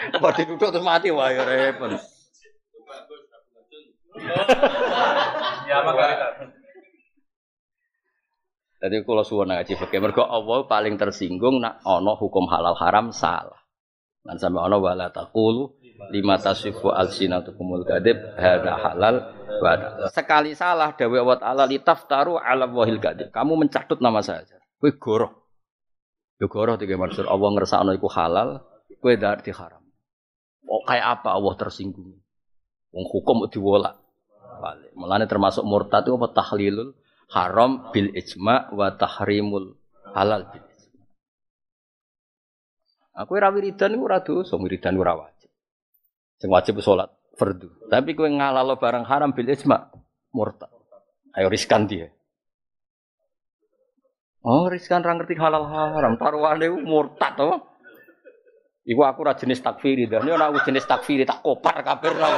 Apa ditutuk terus mati wah ya repot. Ya. Jadi kalau suwon ngaji fikih mergo Allah paling tersinggung nak ono hukum halal haram salah. Dan sampai ono wala taqulu lima tasifu alsinatukumul kadib hada halal wa hada. Sekali salah dawe wa ta'ala litaftaru ala wahil kadib. Kamu mencatut nama saja. Kowe goroh. Yo goroh tiga maksud Allah ngersakno iku halal, kowe dak diharam. Oh, kayak apa Allah tersinggung? Wong hukum diwolak. Balik. Mulane termasuk murtad itu apa tahlilul haram bil ijma wa tahrimul halal bil. Aku ora wiridan iku ora dosa, wiridan ora wajib. Sing wajib salat fardu. Tapi kowe ngalalo barang haram bil ijma murtad. Ayo riskan dia. Oh, riskan ra ngerti halal haram, taruhane murtad to. Iku aku ora jenis takfiri, dan ora aku jenis takfiri tak kopar kafir ra.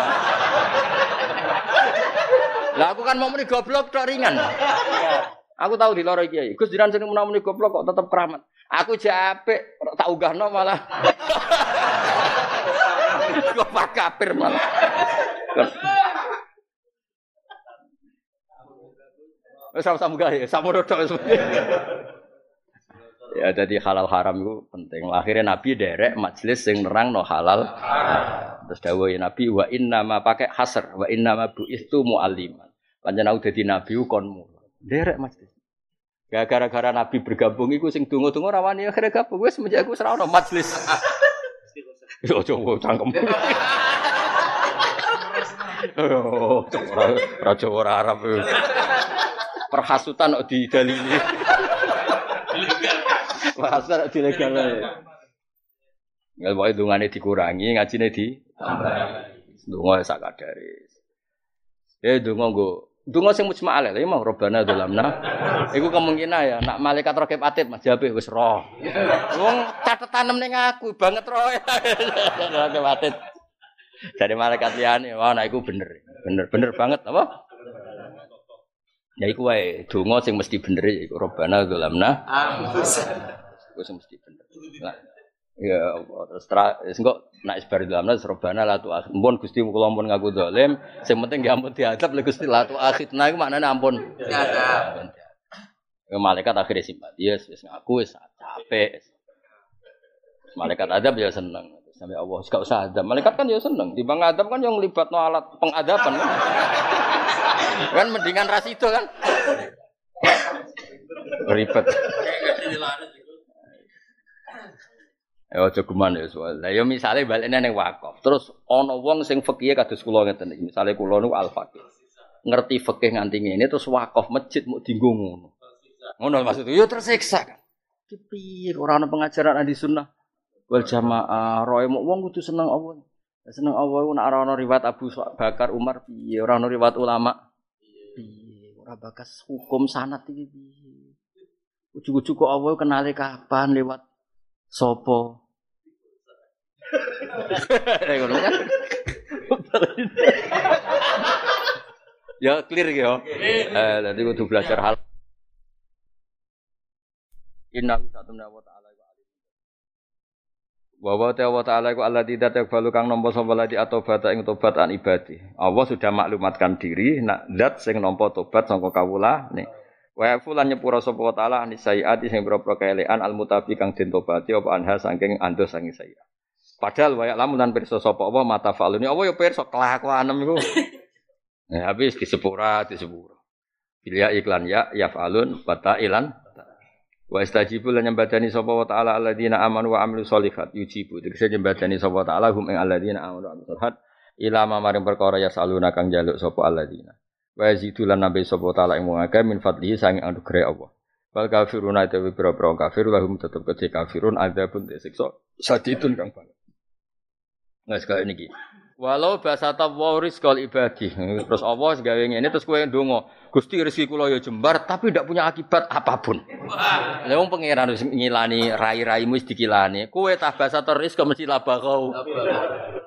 Lah aku kan mau muni goblok tok ringan. Aku tahu di loro kiai. Gus jiran sing menawa muni goblok kok tetep keramat. Aku japek tak ugahno malah. Kopar kafir malah. Wis sama-sama gawe, sama rodok Ya jadi halal haram itu penting. Akhirnya Nabi derek majelis sing nerang no halal. Terus dawuh Nabi wa inna ma pakai hasr wa inna ma bu itu mualliman. Panjen aku dadi nabi kon. Derek majelis. Gak gara-gara Nabi bergabung iku sing donga-donga ra wani akhire gabung wis semenjak aku ora ono majelis. Yo coba cangkem. Oh, ora Jawa ora Arab. Perhasutan kok didalili. Bahasa di legal. Nggak boleh dungane dikurangi, ngajine di Dungo sak kadare. Eh dungo nggo dungo sing mujma alaih lha mau robana dalamna. Iku kemungkinan ya nak malaikat rakib atid Mas Jabe wis roh. Wong catetan ning aku banget roh. Rakib atid. Dari malaikat liyane, wah nah iku bener. Bener bener banget apa? Ya iku wae, donga sing mesti bener ya iku robana dalamna. Iku sing mesti bener. Nah, ya Allah, terus tra, wis engko nek isbar dalamna robana la tu akhir. Mumpun Gusti kula ampun ngaku zalim, sing penting nggih ampun diadab lek Gusti la tu akhir. Nah iku maknane ampun diadab. Ya malaikat akhirnya simpati, yes, wis ngaku wis capek. Malaikat adab ya seneng. Sampai Allah, gak usah adab. Malaikat kan ya seneng. Di bang adab kan yang libat no alat pengadaban. Kan, kan mendingan ras itu kan. Ribet. Ya aja geman ya soal. Lah ya misale balene ning wakaf. Terus ana wong sing fikih kados kula ngeten iki. Misale kula niku al. Ngerti fikih nganti ngene terus wakaf masjid mau dienggo ngono. Ngono maksudnya ya tersiksa kan. Ki piye ora ana pengajaran ahli sunnah wal jamaah roe mau wong kudu seneng Allah. Seneng Allah ku nek ora ana Abu Bakar Umar piye ora ana riwayat ulama. Piye ora bakas hukum sanat iki piye. Ujug-ujug kok Allah kenale kapan lewat Sopo? Kan? ya clear ya. Eh, nanti kudu belajar hal. Inna satu wa ta'ala wa alim. Wa wa ta'ala ta'ala ku Allah tidak yakbalu kang nampa sapa ladi atobat ing tobat an ibadi. Allah sudah maklumatkan diri nak zat sing nampa tobat sangka kawula nih. Wa fulan nyepura sapa wa ta'ala ni sayiati sing propro kaelean al mutabi kang den tobati apa anha saking ando saking sayiat. Padahal wa lamun lan pirsa sapa apa mata faluni apa ya pirsa kelakuanem iku. Nah, habis disepura disepura. Bilya iklan ya yafalun bata ilan Wa istajibu lan nyembadani sapa wa ta'ala alladzina amanu wa amilu sholihat yujibu. Tegese nyembadani sapa wa ta'ala hum ing alladzina amanu wa amilu sholihat ila ma maring perkara ya saluna kang jaluk sapa alladzina. Wa yazidu lan nabi sapa ta'ala ing wong akeh min fadlihi sange anugerah Allah. Wal kafiruna utawi pira-pira kafir lahum tetep kece kafirun adzabun siksa sadidun kang banget. Nah sekali niki. Walau bahasa tawa rizqal ibadi. Terus Allah gawe ngene terus kowe ndonga, Gusti rezeki kula ya jembar tapi tidak punya akibat apa pun. Lah wong pangeran wis ngilani rai-raimu wis dikilani. Kowe tah bahasa kok mesti laba kau.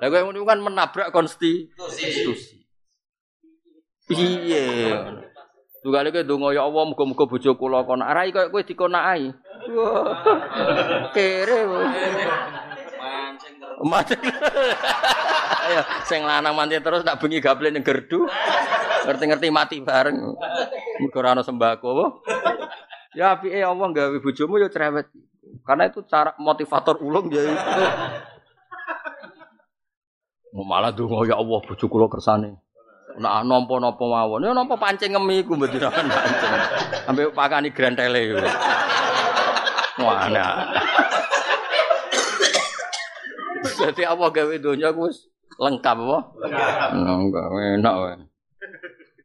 Lah kowe kan menabrak konstitusi. Piye? Tugale kowe ndonga ya Allah muga-muga bojo kula kono rai koyo kowe dikonaki. Kere. Mancing. Ayo, sing lanang mancing terus tak bengi gaple ning gerdu. Ngerti-ngerti mati bareng. Mergo sembako? Ya apike Allah gawe bojomu ya cerewet. Karena itu cara motivator ulung ya itu. Malah donga ya Allah bojo kula kersane. Nak nampa-napa mawon. Ya napa pancing ngemi ku mboten pancing. Sampai pakani grantele yo. Wah, nah. Jadi apa gawe donya ku wis lengkap apa? Enggak enak wae.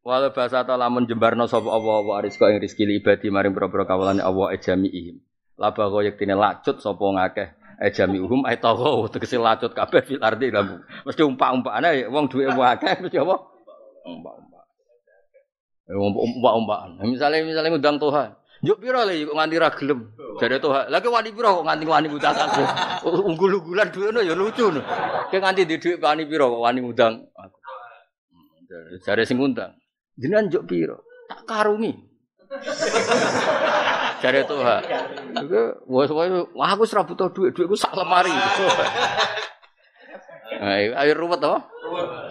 Walau bahasa ta lamun jembarno sapa apa apa rizqa ing rezeki ibadi maring pira-pira kawulane Allah ejamiihim. Laba kaya yektine lacut sapa ngakeh ejamiuhum ay tawo tegese lacut kabeh fil ardi lambu. Mesti umpak-umpakane wong duwe akeh mesti apa? Umpak-umpak. Wong umpak-umpak. Misale misale ngundang Tuhan. Yuk piro le kok nganti ra gelem. Jare Tuhan. Lah wani piro kok nganti wani aku. Unggul-unggulan dhuwitno ya lucu. Ki nganti di dhuwit wani piro kok wani ngundang aku. Jare sing ngundang. Jenengan njuk piro? Tak karungi. Jare Tuhan. Iku wis wah aku ora butuh dhuwit, dhuwitku sak lemari. Ayo, ayo ruwet to?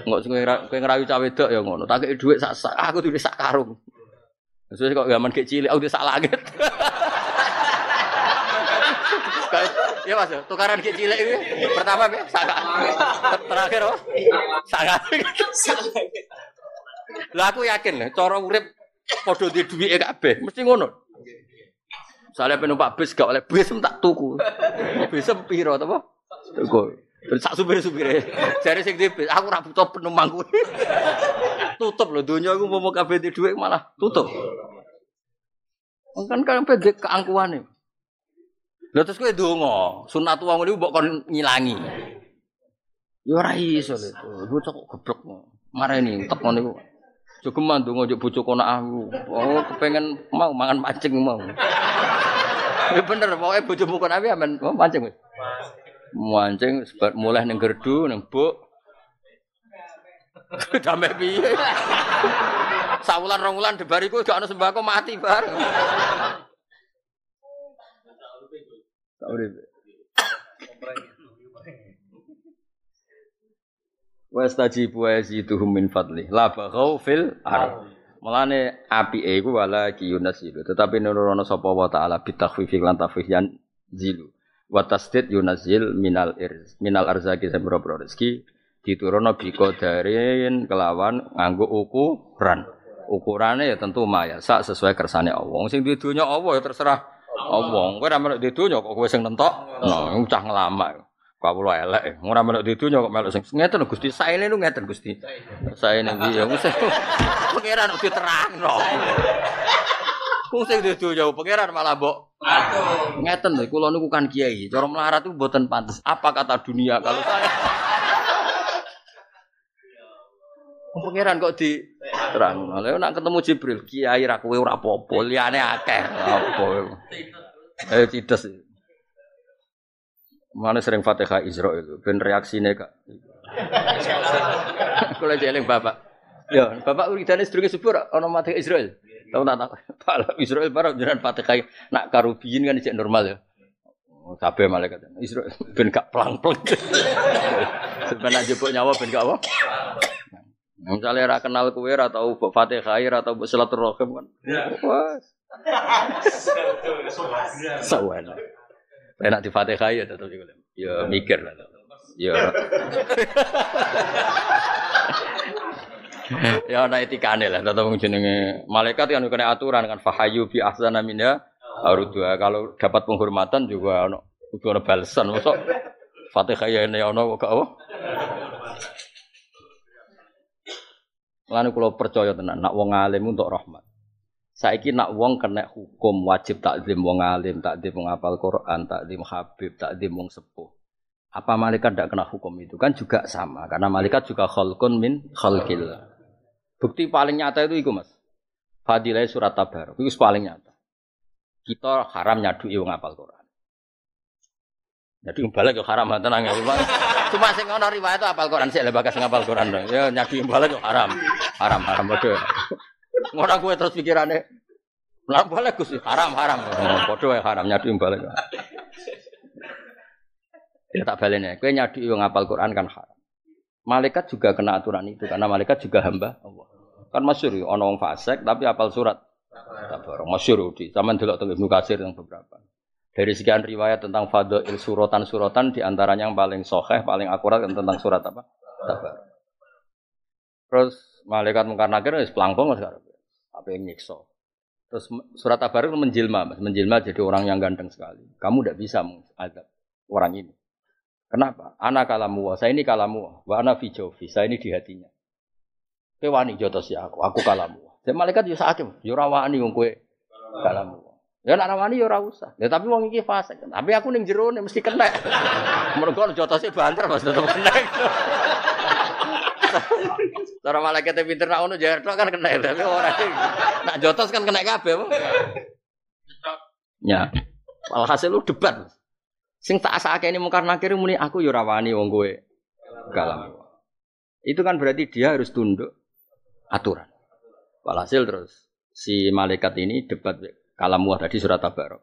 Enggak sing kowe ngerayu cah wedok ya ngono. Tak kei dhuwit sak sak, aku tulis sak karung. Terus kok gaman kek cilik aku sak langit. Ya Mas, tukaran kek cilik iki. Pertama be sak terakhir apa? Sak Lah aku yakin cara urip padha di duwike kabeh, mesti ngono. Soalnya penumpak bis gak oleh bis tak tuku. Bis piro apa? Tuku. Sak supir-supire. Jare sing di bis, aku ora butuh penumpang kuwi. tutup loh dunia aku mau kabeh di dhuwit malah tutup. Kan kan pede keangkuhan nih. Lha terus kowe ndonga, sunat wong niku mbok kon ngilangi. Ya ora iso lho. Bocah kok geblek. Mareni utek ngono niku. Jogeman ndonga njuk bojo kono aku. Oh, kepengen mau mangan mancing mau. Ya bener, pokoke bojomu kon api amen mancing wis. Mancing mulai ning gerdu ning buk. Damai piye? Sawulan rong wulan debariku gak ana sembako mati bareng. Tak urip. Wastajibu yaziduhum min fadli. La baghau fil ard. Mulane apike iku wala ki yunasilu. Tetapi nurono sapa wa taala bitakhfifi lan tafhiyan zilu. Wa tasdid yunazil minal irz minal arzaki sembro rezeki diturunno biko darin kelawan nganggo ukuran. Ukurannya ya tentu maya sak sesuai kersane Allah. Sing di dunya Allah ya terserah Allah. Kowe ora melok di dunya kok kowe sing nentok. Nah, cah ngelama. Kawula elek. Ora melok di dunya kok melok sing ngeten Gusti. Saene lu ngeten Gusti. Saene piye? Wis pangeran kok diterangno. Wong sing di dunya pangeran malah mbok Ngeten lho, kula niku kan kiai. Cara melarat itu mboten pantes. Apa kata dunia kalau saya Pangeran kok di terang. Lalu nak ketemu Jibril, kiai ra kowe ora apa-apa, liyane akeh. Apa? Eh cides. Mana sering Fatihah Israel, ben reaksine kak. Kula jeling bapak. Ya, bapak uridane sedurunge subuh ana Fatihah Israel. Tahu tak tak. Pak Israel barang jenengan Fatihah nak karubiyin kan cek normal ya. Kabeh malaikat. Israel ben gak plang-plang. Sebenarnya jebuk nyawa ben gak apa. Misalnya ra kenal kue, ra tau mbok Fatihah, ra tau mbok silaturahim kan. Wah. Sawan. Enak di Fatihah ya tetep iku. Ya mikir lah. Ya. ya ana etikane lah tetep jenenge malaikat kan kena aturan kan fahayu bi ahsana minha arudua kalau dapat penghormatan juga ono kudu ana balesan mosok Fatihah ya ini ono kok apa Lalu kalau percaya tenan, nak wong alim untuk rahmat. Saiki nak wong kena hukum wajib takdim wong alim, takdim wong apal Quran, takdim habib, takdim wong sepuh. Apa malaikat tidak kena hukum itu kan juga sama karena malaikat juga khalqun min khalqillah. Bukti paling nyata itu iku Mas. Fadilah surat Tabarok itu paling nyata. Kita haram nyadu wong apal Quran. Jadi balik ke haram tenang ya. Cuma sing ngono riwayat itu apal Quran sih bagas ngapal Quran. Ya nyadu balik ke haram. Haram haram bodoh. Ngono gue terus pikirannya lah balik Gus haram haram. Bodoh ya haram nyadu balik. Ya tak balenya. Kue nyadu wong apal Quran kan haram. Malaikat juga kena aturan itu karena malaikat juga hamba Allah. Kan masyur ya, ono wong fasik tapi apal surat. Tabarok masyur di zaman dulu teng Ibnu Katsir yang beberapa. Dari sekian riwayat tentang fadhail suratan-suratan di antaranya yang paling sahih, paling akurat tentang surat apa? Tabarok. Terus malaikat mungkar nakir wis pelangkong sekarang. Apa yang nyiksa. Terus surat Tabarok menjelma, Mas. menjelma jadi orang yang ganteng sekali. Kamu tidak bisa mengadab orang ini. Kenapa? Anak kalamu, saya ini kalamu, wa ana fi saya ini di hatinya. Kowe wani jotos ya aku, aku kalamu. Dan malaikat yo sakit, yo ora wani wong kowe kalamu. Ya nek wani yo ora usah. Ya tapi wong iki fase. Tapi aku ning jero nih mesti kena. Mergo jotose banter Mas tetep kena. Cara malaikat pinter nak ngono jarto kan kena tapi ora. Nak jotos kan kena kabeh. Ya. Alhasil lu debat. Sing tak asake ini mungkar nakir muni aku yo wong kowe kalamu. Itu kan berarti dia harus tunduk aturan. Walhasil terus si malaikat ini debat kalamu tadi surat tabarok.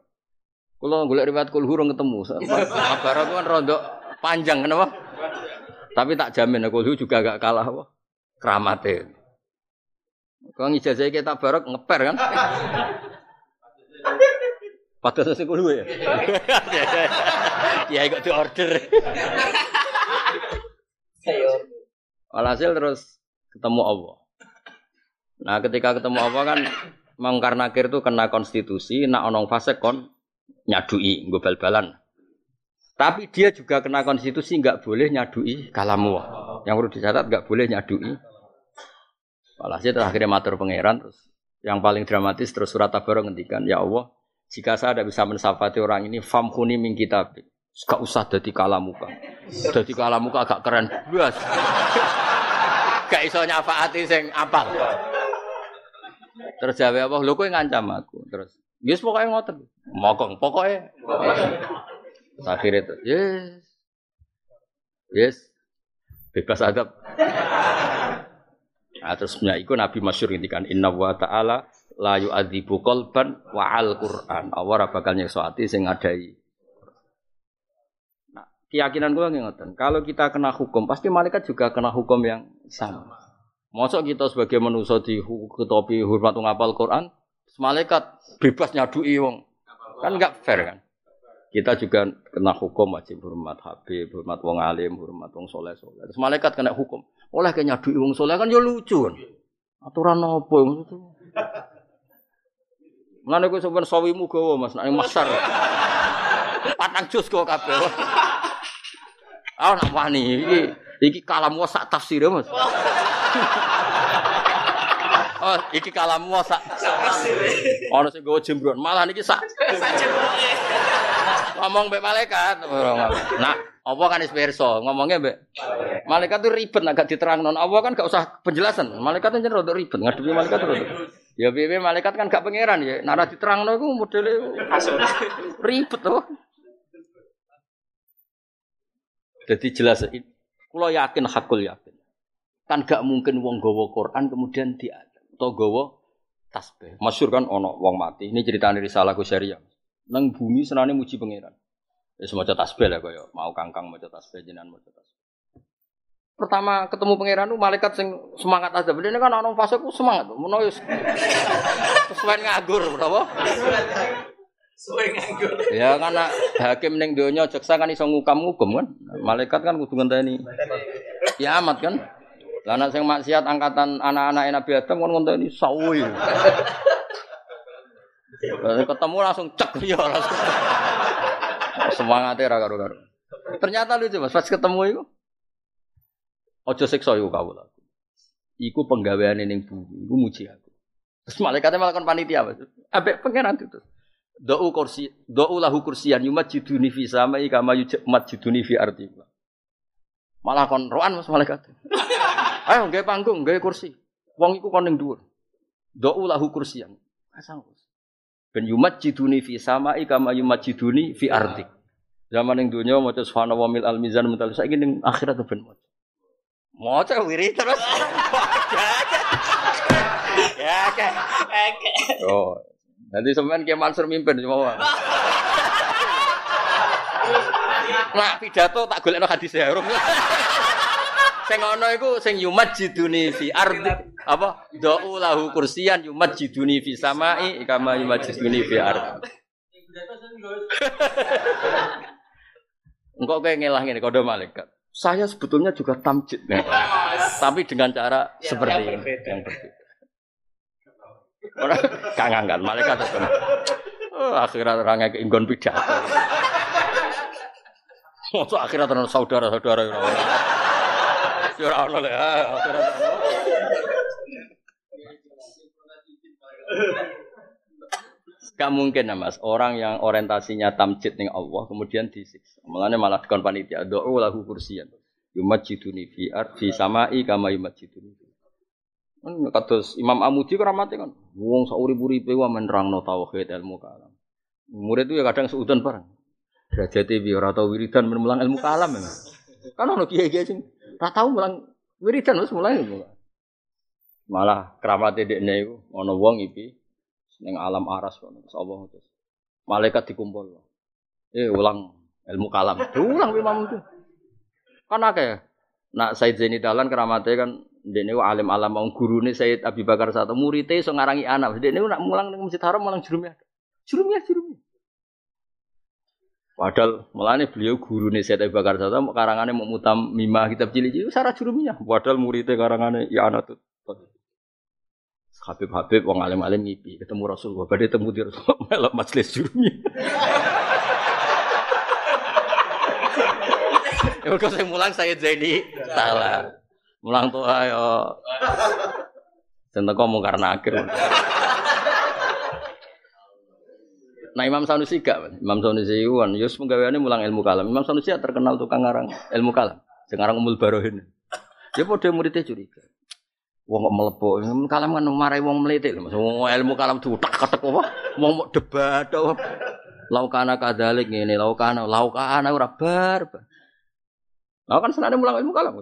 Kalau gue riwayat kul hurung ketemu, tabarok kan rondo panjang kenapa? Tapi tak jamin kulhu juga gak kalah wah keramatnya. Kau ngijazah kita barok ngeper kan? Padahal saya kulhu ya. Ya ikut di order. Walhasil terus ketemu Allah. Nah, ketika ketemu apa kan mangkar nakir itu kena konstitusi, nak onong fase kon nyadui, gue bal-balan. Tapi dia juga kena konstitusi nggak boleh nyadui kalamu. Yang perlu dicatat nggak boleh nyadui. Walhasil terakhirnya matur pangeran terus yang paling dramatis terus surat tabarok ngendikan ya Allah jika saya tidak bisa mensafati orang ini famkuni min kitab gak usah jadi kalamuka jadi kalamuka agak keren bias gak iso nyafaati sing apal Terus jawab apa? Lho kowe ngancam aku. Terus, yes pokoknya ngotot. Mokong pokoknya. Akhirnya itu, yes. Yes. Bebas adab. Nah, terus punya iku Nabi masyur kan inna wa ta'ala la yu'adzibu qalban wa al Qur'an. Allah bakal nyiksa ati sing ngadai. Nah, keyakinan gue ngoten. Kalau kita kena hukum, pasti malaikat juga kena hukum yang sama. Mosok kita sebagai manusia di topi hormat ngapal Quran, malaikat bebas nyadui wong. Kan enggak fair kan? Kita juga kena hukum wajib hormat Habib, hormat wong alim, hormat wong soleh soleh. Terus malaikat kena hukum. Oleh ke nyadui wong soleh kan ya lucu kan? Aturan apa yang itu? Mulane kowe sampean sawimu gawa Mas, nek masar. Patang jus kok kabeh. Ah nak wani iki iki kalam sak tafsir Mas. Oh, iki kalamu sak. Ono sing gowo jembron, malah niki sak. Ngomong mbek malaikat. Nah, apa kan isperso, ngomongnya mbek malaikat tuh ribet agak diterang non Allah kan gak usah penjelasan. Malaikat kan rada ribet ngadepi malaikat terus. Ya piye malaikat kan gak pangeran ya. Nara diterangno iku modele ribet tuh. Jadi jelas, kalau yakin hakul yakin. Kan gak mungkin wong gawa Quran kemudian dia atau gawa tasbih. Masyur kan ono wong mati. Ini cerita dari salah syariah. Nang bumi senane muji pangeran. Ya semacam tasbih lah kaya mau kangkang mau tasbih jenengan mau tasbih. Pertama ketemu pangeran itu malaikat sing semangat aja. Ini kan orang fase ku semangat. Mono wis sesuai ngagur, berapa? Sesuai ngagur. Ya karena hakim ning donya jaksa kan iso ngukam-ngukum kan. Malaikat kan kudu ngenteni. Kiamat kan. Lah anak sing maksiat angkatan anak-anak Nabi Adam kon ngonteni sawi. Ketemu langsung cek ya langsung. Semangatnya ra karo-karo. Ternyata lucu Mas, pas ketemu itu Ojo siksa iku kawula. Iku penggaweane ning bumi, iku muji aku. Terus malaikatnya malah kon panitia, Mas. Ambek pangeran itu. Do'u kursi, do'u lahu kursiyan yumajiduni fi samai kama yumajiduni fi ardi. Malah kon roan Mas malaikat. Ayo gawe panggung, gawe kursi. Wong iku kon ning dhuwur. Do'u lahu kursiyan. Pasang kursi. Ben yumajiduni fi samai kama yumajiduni fi ardi. Zaman ning donya maca subhanallah mil al mizan mental saiki ning akhirat ben maca. Maca wirid terus. Ya, kayak. Oh, Nanti sampean Kiai Mansur mimpin semua. Nah, pidato tak golekno hadis ya. Sing ana iku sing yumat jiduni fi ardi apa da'u lahu kursiyan yumat jiduni fi samai kama yumat jiduni fi ardi. Engkau kayak ngelah ngene kode malaikat. Saya sebetulnya juga tamjid, nih. tapi dengan cara seperti ini, yang berbeda. Orang kangen kan, malaikat itu. Oh, akhirnya orang kayak inggon pidato. Masuk akhirnya terus saudara-saudara ya ora. Ya ya, akhirnya. Gak mungkin ya mas, orang yang orientasinya tamjid ning Allah kemudian disiksa. Mulanya malah dikon panitia, doa lahu kursian. Yumajiduni fi ardi samai kama yumajiduni Kan kados Imam Amudi keramatnya kan. Wong saurip-uripe wa menerangno tauhid ilmu kalam. Murid itu ya kadang seudon bareng. Derajate ora tau wiridan memulang ilmu kalam memang. Kan ono kiai-kiai sing ora tau mulang wiridan wis mulai. Malah keramate dekne iku ono wong iki ning alam aras kok Allah terus. Malaikat dikumpul. Eh ulang ilmu kalam. Ulang Imam itu. Kan akeh. Nak Said Zaini Dahlan keramate kan Dene alim alam mau gurune Sayyid Abi Bakar satu muridé iso ngarangi anak. Dene nak mulang ning Masjid Haram mulang jurumnya. Jurumnya jurumnya. Padahal mulane beliau gurune Sayyid Abi Bakar satu karangane mau mutam mimah kitab cilik-cilik syarat jurumnya. Padahal muridé karangane ya anak tuh. Habib Habib wong alim alim ngipi ketemu Rasulullah badhe temu di Rasulullah melok majelis. Ya kok saya mulang saya Zaini salah. Mulang tuh ayo. Kok mau karena akhir. Nah Imam Sanusi gak, Imam Sanusi itu kan, Yus penggaweannya mulang ilmu kalam. Imam Sanusi ya terkenal tukang ngarang ilmu kalam. Sekarang umul barohin. Dia pada muridnya curiga. Wong kok ilmu kalam kan marai wong meliti. Wong ilmu kalam tuh tak ketek apa? Wong mau debat apa? Laukana kadalik ini, laukana, laukana ora bar. Laukan senane mulang ilmu kalam.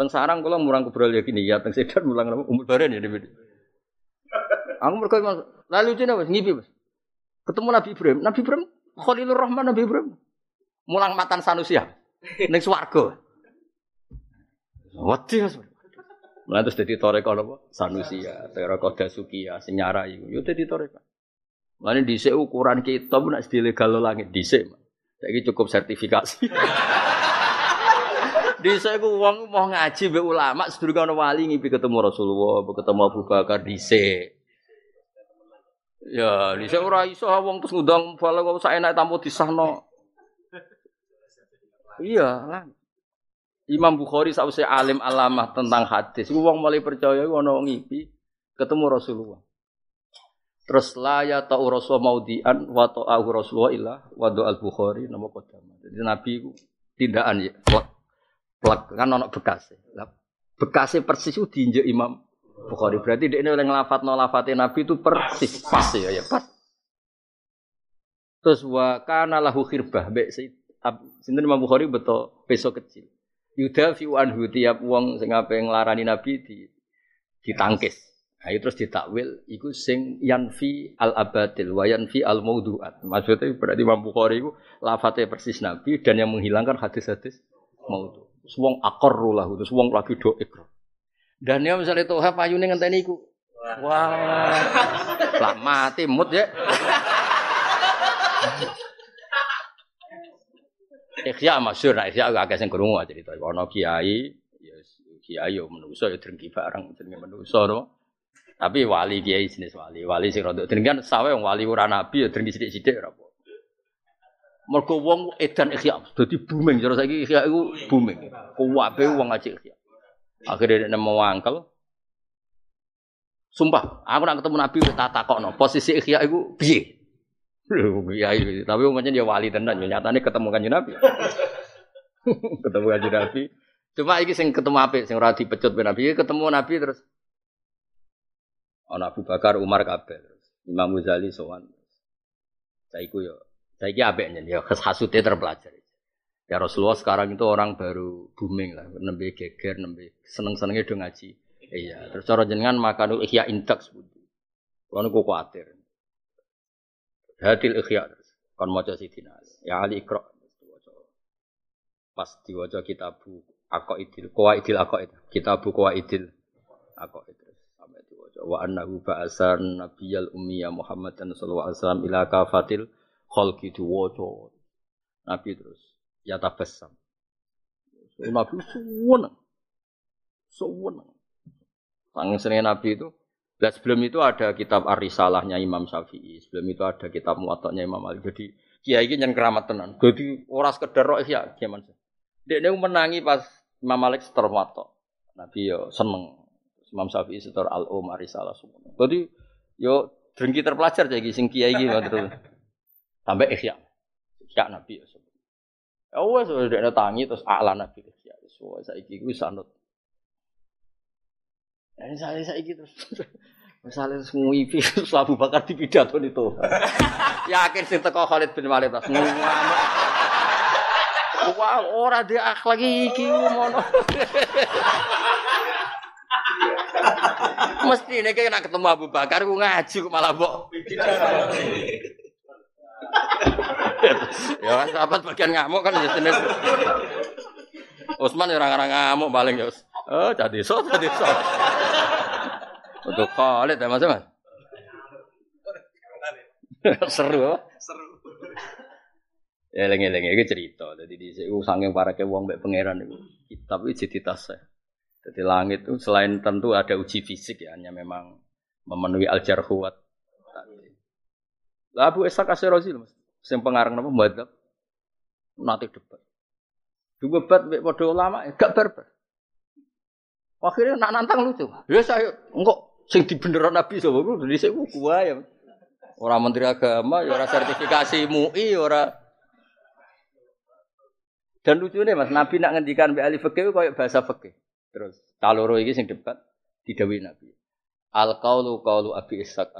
Teng sarang kula murang kubrol ya gini ya teng sedan mulang umur baren ya dhewe. Aku mergo lalu cina wis ngipi Mas. Ketemu Nabi Ibrahim. Nabi Ibrahim Khalilur Rahman Nabi Ibrahim. Mulang matan Sanusi ya. Ning swarga. Wedi Mas. Mulai terus jadi torek apa? Sanusi ya, Teroko Dasuki ya, senyara itu. Yo jadi torek. Mulai dhisik ukuran kita pun nak dilegal langit dhisik. Saiki cukup sertifikasi. Desa iku wong mau ngaji mbek ulama sedurunge ana wali ngipi ketemu Rasulullah, ketemu Abu Bakar dhisik. Ya, dhisik ora iso wong terus ngundang bala kok sak enak tamu disahno. Iya lah. Imam Bukhari sausé alim alamah tentang hadis, wong mulai percaya ana ngipi ketemu Rasulullah. Terus la ya ta'u rasul maudian wa ta'ahu Rasulullah illa wa al Bukhari nama kodama. Jadi Nabi itu tindakan ya plek kan ono bekas. Bekasnya persis itu diinjek Imam Bukhari. Berarti dia ini oleh ngelafat no Nabi itu persis pas ya ya pas. Terus wa kana lahu khirbah mbek sinten Imam Bukhari betul peso kecil. Yuda fi anhu tiap wong sing ape nglarani Nabi di ditangkis. Nah, itu terus ditakwil iku sing yanfi al abatil wa yanfi al mauduat. Maksudnya berarti Imam Bukhari itu lafate persis Nabi dan yang menghilangkan hadis-hadis maudhu. Wong akor lah, terus wong lagi do ikrar. Dan ya misalnya tuh payune ngenteni iku. Wah. Lah mati mut ya. Ikhya masyhur, nah ikhya agak sing krungu cerita. Ono kiai, ya kiai yo menungso ya drengki bareng jenenge menungso no. Tapi wali kiai jenis wali, wali sing rada drengki kan sawe wong wali ora nabi ya drengki sithik-sithik ora apa. Mergo wong edan ikhya, dadi booming. Cara saiki ikhya iku booming. Kuwabe wong ngaji ikhya. Akhirnya mau angkel. Sumpah, aku nak ketemu Nabi tak takokno, posisi ikhya iku piye? Kiai, tapi umumnya dia wali tenan, ya nyatane ketemu kanjeng Nabi. ketemu kanjeng Nabi. Cuma iki sing ketemu apik, sing ora dipecut ben Nabi, ketemu Nabi terus ana Abu Bakar, Umar kabeh terus Imam Ghazali sowan. Saiku yo, saiki apik nyen ya hasute terpelajar. Ya Rasulullah sekarang itu orang baru booming lah, nembe geger, nembe seneng-senenge do ngaji. Iya, terus cara jenengan makan ihya intak sebuti. Kulo niku kuwatir. Hadil ikhya. Kon maca Sidina Ali. Ya Ali Iqra. Pas diwaca kitabu Aqaidil Qawaidil Aqaid. Kitabu Qawaidil Aqaid terus sampai diwaca wa annahu ba'asan nabiyal ummiya Muhammadan sallallahu alaihi wasallam ila kafatil khalqi diwaca. Nabi terus ya tabassam. Nabi. Suweneng. Sang seneng Nabi itu Nah, sebelum itu ada kitab Ar-Risalahnya Imam Syafi'i. Sebelum itu ada kitab Muwatta'nya Imam Malik. Jadi kiai ini yang keramat tenan. Jadi orang sekedar roh ya sih? Dia menangi pas Imam Malik setor Muwatta. Nabi yo seneng. Imam Syafi'i setor Al-Um Ar-Risalah semua. Jadi yo drengki terpelajar jadi sing kiai iki terus. Sampai ihya. Ihya Nabi ya. Ya wes udah tangi terus ala Nabi ihya. Wes saiki kuwi sanut. Ya, misalnya saya gitu misalnya semua ipi, Abu Bakar di pidato itu, yakin sih teko Khalid bin Walid pas Wah, ora dia akhlak iki mono. Mesti ini kayak ketemu Abu Bakar, gue ngaji kok malah bok. ya sahabat bagian ngamuk kan ya jenis. Usman ya orang-orang ngamuk paling ya. Oh, jadi so, jadi so. Untuk Khalid ya Mas Mas. Seru. Seru. Ya lengi-lengi iki cerita. Jadi di sini saking para ke wong mbek pangeran itu. Kitab itu jadi tas. Jadi langit itu selain tentu ada uji fisik ya, hanya memang memenuhi al jarhuat. Lah Abu Ishaq Asy-Razi Mas. Sing pengarang napa madzhab nanti debat. Dua debat mbek padha ulama gak barbar. Akhirnya nak nantang lucu. Ya saya enggak Sing dibeneran Nabi sapa ku dhisik ku ya. Ora menteri agama, ya ora sertifikasi MUI, ora dan lucunya mas, Nabi nak ngendikan be ahli fikih kayak bahasa fikih. Terus taloro iki sing debat didawi Nabi. Al qaulu qaulu Abi Ishaq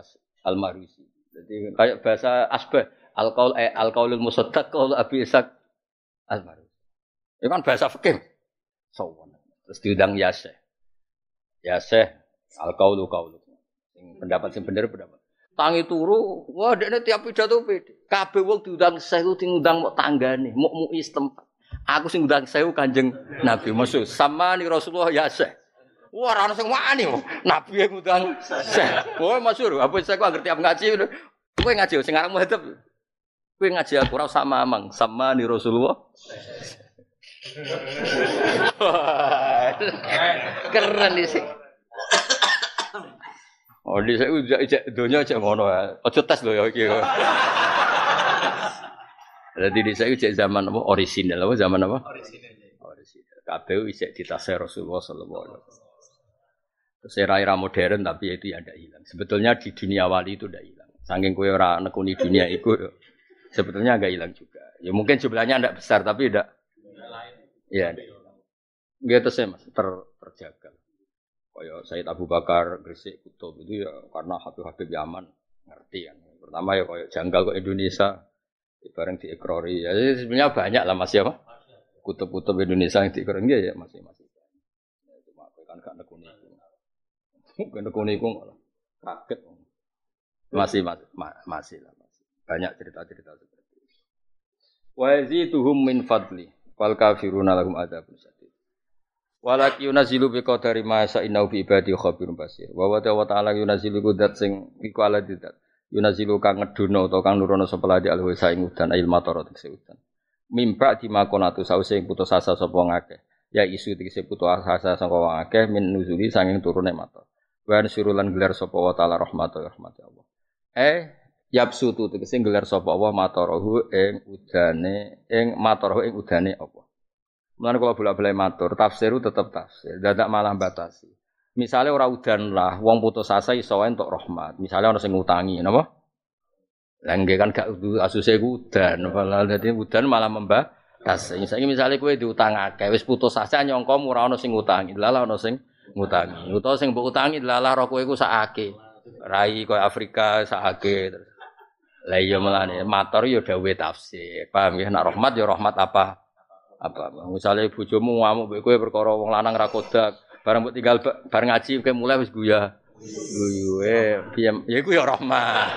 al Marusi. Jadi kayak bahasa asbah. Al qaul eh, al qaulul musaddaq qaulu Abi Ishaq al Marusi. Itu kan bahasa fikih. Sawan. Terus diundang Yaseh. Yaseh Al kaulu kaulu. Pendapat sing bener pendapat. Tangi turu, wah dekne tiap pidato pede. Kabeh wong diundang sewu diundang mok tanggane, mok mui setempat. Aku sing undang sewu Kanjeng Nabi maksud sama ni Rasulullah ya seh. Wah, ora ono sing wani Nabi yang ngundang seh. Wah, masyhur. Apa saya kok ngerti apa ngaji. Kowe ngaji sing aran muhadab. Kowe ngaji aku ora sama amang, sama ni Rasulullah. Keren sih. Oh, di saya udah ijek dunia aja ngono ya. Ojo tes loh ya iki. Jadi di saya ijek zaman apa orisinal apa zaman apa? Orisinal. Orisinal. Kabeh ijek di tas Rasulullah sallallahu alaihi wasallam. Terus era-era modern tapi itu ya tidak hilang. Sebetulnya di dunia wali itu tidak hilang. Saking kue ora nekuni dunia itu sebetulnya agak hilang juga. Ya mungkin jumlahnya tidak besar tapi tidak. Iya. Gitu sih mas ter, terjaga. Kaya Said Abu Bakar Gresik Kutub itu ya karena Habib-Habib Yaman ngerti kan. Pertama ya kaya janggal kok Indonesia bareng diekrori. Ya sebenarnya banyak lah Mas ya Pak. Kutub-kutub Indonesia yang diekrori ya masih masih. Ya, cuma kan gak nekuni. Gak nekuni iku malah kaget. Masih masih masih lah masih. Banyak cerita-cerita seperti itu. Wa yazituhum min fadli wal kafiruna lahum adzabun sadid. Walaki yunazilu bi qadari ma sa innahu bi ibadi khabirun basir. Wa wa ta'ala yunazilu kudat sing iku ala didat. Yunazilu kang ngedono utawa kang nurono sapa ladi al wisa ing udan ail matar tegese udan. Mimba di makonatu sause ing putus asa sapa ngakeh. Ya isu tegese putus asa sangka wong akeh min nuzuli sanging turune matar. Wa surulan gelar sapa wa ta'ala rahmatu rahmat Allah. Eh yapsutu tegese gelar sapa Allah matarahu ing udane ing matarahu ing udane apa. Mulane kalau bolak-balik matur, tafsiru tetap tafsir, dadak malah batasi. Misalnya orang udan lah, wong putus asa iso untuk rahmat. Misalnya orang sing ngutangi, napa? Lah nggih kan gak asuse udan, malah dadi udan malah membatas. Saiki misale kowe diutang akeh wis putus asa nyangka ora ana sing ngutangi. Lah ana sing ngutangi. Utawa sing mbok utangi lah roh kowe iku sakake. Rai koyo Afrika sakake terus. Lah iya melane matur ya dawuhe tafsir. Paham ya nek rahmat ya rahmat apa? Apa? Misale bojomu ngamuk mbek kowe perkara wong lanang ra kodak, bareng mbok tinggal bareng ngaji kowe mulai wis guyah. Guyu eh piye ya iku ya rahmat.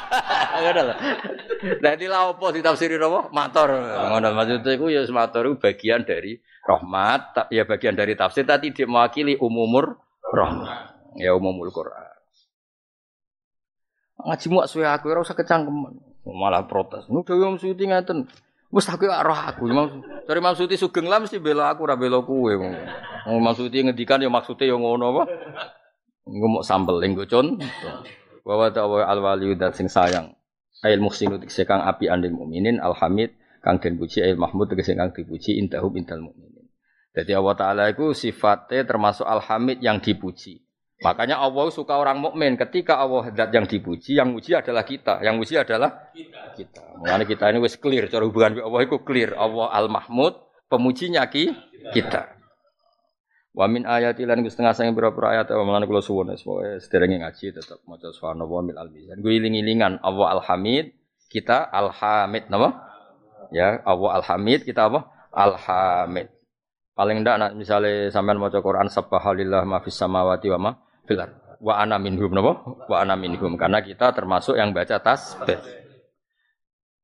Ngono lho. Dadi la opo ditafsiri apa? Matur. Ngono maksudnya iku ya matur iku bagian dari rahmat, ya bagian dari tafsir tadi dia mewakili umumur rahmat. Ya umumul Quran. Ngaji muak suwe aku ora usah kecangkeman. Malah protes. Nu dhewe Imam Suyuti ngaten. Wis aku roh aku. Dari Imam Suyuti sugeng lah mesti bela aku ora bela kowe. Imam Suyuti ngendikan ya maksude ya ngono apa? Engko mau sambel ing gocon. Wa wa al wali dat sing sayang. Ail muhsinu tikse kang api andil mukminin alhamid kang den puji ail mahmud tegese kang dipuji intahu intal mukminin. Jadi Allah taala itu sifatnya termasuk alhamid yang dipuji. Makanya Allah suka orang mukmin ketika Allah zat yang dipuji, yang muji adalah kita, yang muji adalah kita. kita. Kita ini wis clear cara hubungan Allah itu clear. Allah Al Mahmud, pemujinya ki kita. Wa min ayati lan setengah sange pira-pira ayat wa lan kula suwun pokoke sederenge ngaji tetep maca subhanallah mil almizan. Gue iling-ilingan Allah Alhamid, kita Alhamid napa? Ya, Allah Alhamid, kita apa? Alhamid. Paling ndak nak misale sampean maca Quran subhanallah ma fis samawati wa ma fil Wa ana minhum napa? Wa ana minhum karena kita termasuk yang baca tasbih.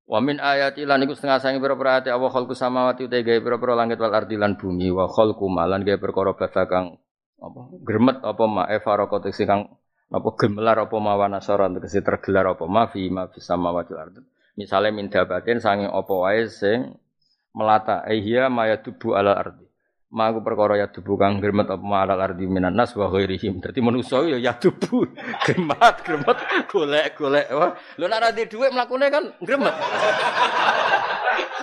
Wa min ayati lan iku setengah sange pira-pira ayat Allah khalqus samawati uta gawe pira-pira langit wal ardi lan bumi wa khalqu malan gawe perkara basa kang apa gremet apa ma e faraqat sing kang apa gemelar apa ma wa nasara tegese tergelar apa ma fi ma fi samawati ardi. Misale min dabatin sange apa wae sing melata ehia maya tubu ala ardi. Maku perkara ya tubuh kang gremet apa malal ardi minan nas wa ghairihim. Dadi manusa ya ya tubuh gremet gremet golek-golek. Lho nek ora duwe dhuwit mlakune kan gremet.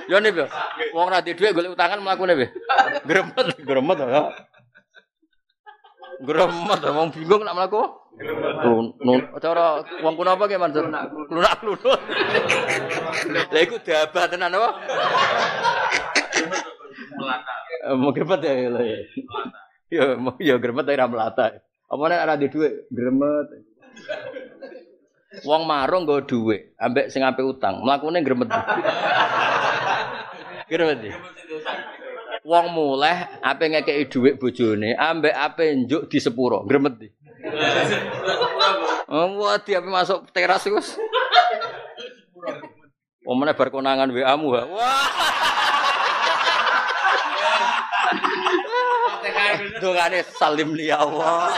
Ya nih, wong ora duwe dhuwit golek utangan mlakune piye? Gremet, gremet ya. Gremet wong bingung nak mlaku. Nun cara wong kuno apa ge Mansur? Klunak-klunut. Lah iku dabah tenan apa? Eh, mau gremet ya ya. Ya mau ya gremet tapi ra melata. Apa nek ora duwe gremet. Wong marung nggo dhuwit, ambek sing ape utang, mlakune gremet. Gremet. Wong muleh ape ngekeki dhuwit bojone, ambek ape njuk di sepuro, gremet. Oh, wah, dia masuk teras wis. Omone bar konangan WA-mu. Wah. Dongane salim li Allah.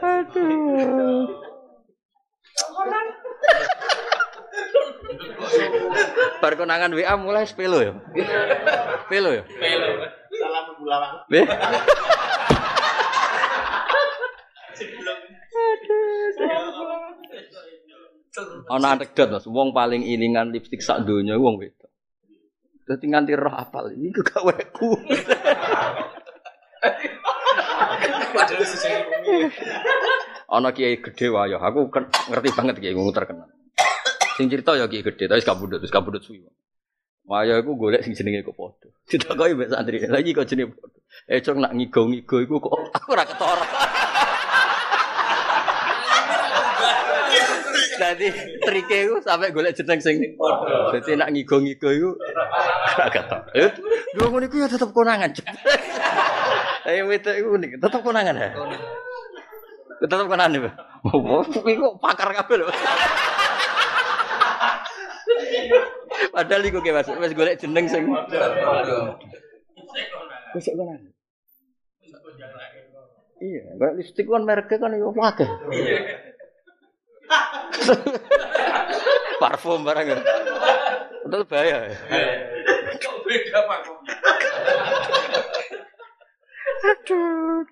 Aduh. Perkonangan WA mulai sepelo ya. Sepelo ya. Sepelo. Salam bulalang. Ana anekdot Mas, wong paling ilingan lipstik sak donya wong wedok. Dadi nganti roh apal iki gaweku. Ana kiai gede wae aku kan ngerti banget kiai wong terkenal. Sing cerita ya kiai gede, tapi gak budut, wis gak budut suwi. Waya iku golek sing jenenge kok padha. Ditakoki mbek santri, lagi kok jenenge padha. Eh cok nak ngigo-ngigo iku kok aku ora ketara. Dadi trike iku sampe golek jeneng sing padha. Dadi nak ngigo-ngigo iku gak ketok. Dua ngono iku ya tetep konangan. Ayo wedok iku unik, tetep konangan ya. Tetep konangan ya. Iku pakar kabeh lho. Padahal iku ge Mas, wis golek jeneng sing padha. Wis konangan. Iya, lipstick kan mereknya kan yo akeh. Iya. Parfum barang ya. Itu bahaya. Ya? Kok beda parfum. Aduh.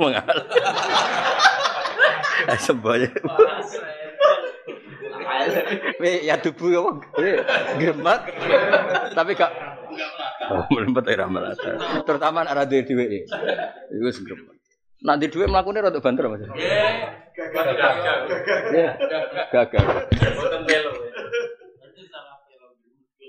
Mengal. Sembaya. ya tubuh apa? Gemat. Tapi gak Oh, melempet era melata. Terutama arah dhewe dhewe. Iku segremet. Nanti duit melakukannya rada banter mas. Gagal. Gagal. Boten melu.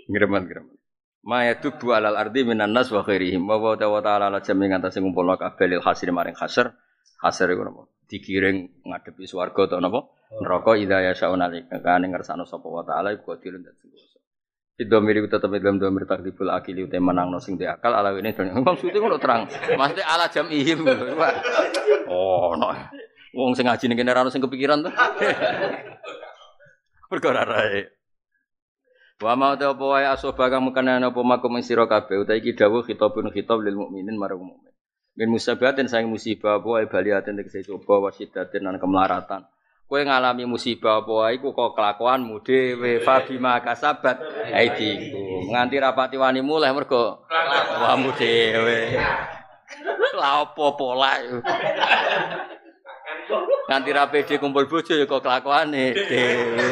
Greman greman. Ma yatubu alal ardi minan nas wa khairihim wa wa ta'ala ala jami ngantasi ngumpulna kabeh lil hasri maring hasr. Hasr iku napa? Digiring ngadepi swarga utawa napa? Neraka idza yasa'un alika kane ngersano sapa wa ta'ala iku dilun dadi. Idomir iku tetep dalam domir takdibul akili utai menang sing di akal ala ini dan maksudnya ngono terang. Maksudnya ala jam ihim. Oh, no. Wong sing ngaji ning kene sing kepikiran tuh. Perkara rae. Wa ma ta apa wae asoba kang mekanen apa makum sira kabeh utawi iki dawuh khitabun khitab lil mukminin marang mukmin. Min musabatin sang musibah apa wae baliatin tegese coba wasidatin lan kemlaratan. Kowe ngalami musibah apa wae iku kok kelakuanmu dhewe fa bima kasabat aidiku. Nganti rapati wani mulih mergo kelakuanmu dhewe. Lah apa pola. Nganti ra pede kumpul bojo ya kok kelakuane dhewe.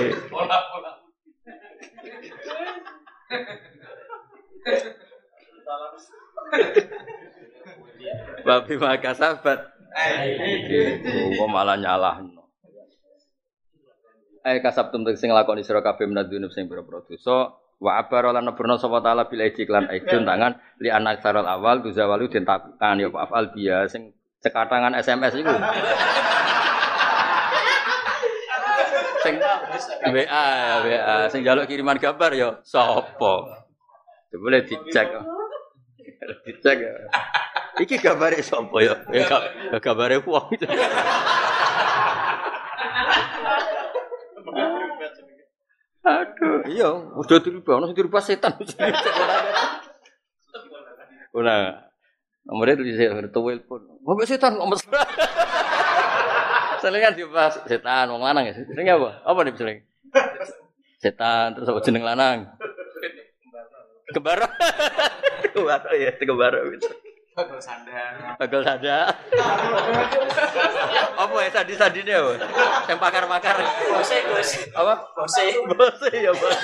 Babi maka sahabat. Kok malah nyalah. Eh kasab tum sing lakoni sira kabeh menadunub sing pira-pira dosa wa abara lan nebrno sapa taala bil iklan aidun tangan li anak saral awal tuzawalu den takukan ya afal biya sing cekatangan SMS iku. sing WA WA sing jaluk kiriman gambar ya sapa. Boleh dicek. dicek. ya. Iki gambare sapa ya? Ya ga- gambare wong. Aduh, iya, udah dirubah, ono sing dirubah setan. Ora. Nomornya tulis tuwil pun. Mbak setan kok mesra. Selingan dibahas setan wong lanang ya. Seling apa? Apa nih seling? Setan terus apa jeneng lanang? Kembar. Kembar ya, kembar gitu. Bagel sandang. Bagel sada. apa ya sadi-sadine apa? Yang pakar-pakar. Bose, Gus. Apa? Bose. Bose ya, Bos.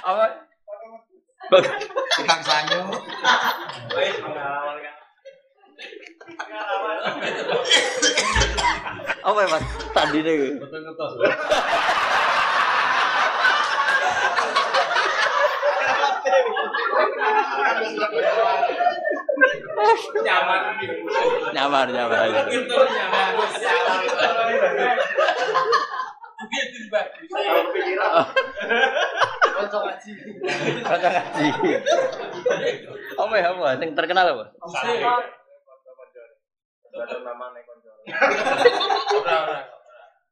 Apa? Bagel. Tukang sanyu. Apa ya, Mas? Sadine gitu. Betul Nyaman. Nyamar, nyamar. Itu nyaman. Begitu, Mbak. Kocok ngaji. Kata ngaji. Apa ya, apa? Yang terkenal apa?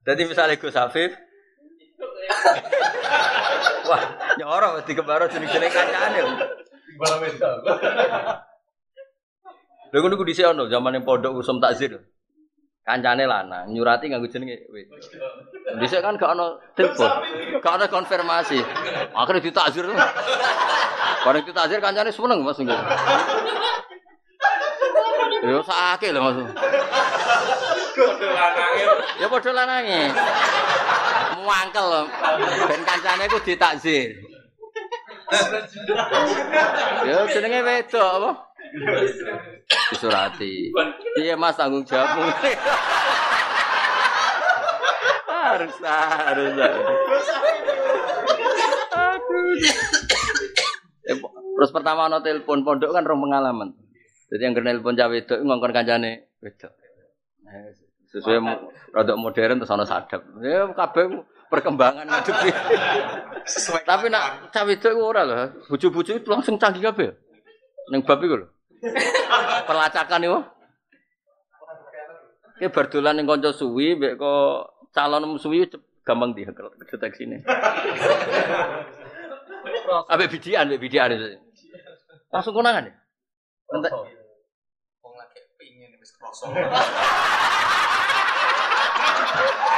Jadi misalnya Gus Afif, wah nyorok di kembaro jenis-jenis kancane. Bala wedok. Lha ngono ku dhisik ono zaman yang pondok usum takzir. Kancane lanang nyurati nganggo jenenge wedok. Dhisik kan gak ono telepon, gak ono konfirmasi. Akhirnya ditakzir. Bareng ditakzir kancane seneng Mas engko. Yo sakake lho Mas. Kode lanange. Ya padha lanange. Muangkel. Ben kancane ku ditakzir. Ya jenenge wedok apa? Disurati. Iya Mas tanggung jawabmu. harus harus. Aduh. Terus pertama ono telepon pondok kan rong pengalaman. Jadi yang kena telepon cawe wedok ngongkon kancane wedok. Eh, Sesuai rada modern terus ono sadap. Ya kabeh perkembangan ngadepi. Sesuai. Tapi nak cawe iku ora lho. Bojo-bojo itu langsung canggih kabeh. Ning bab iku lho. Pelacakan iku. Ki bar dolan ning kanca suwi mbek kok calon suwi gampang di deteksi ini. Abe bidian, abe bidian. Langsung konangan ya. Entek. Wong lagi pingin wis kroso.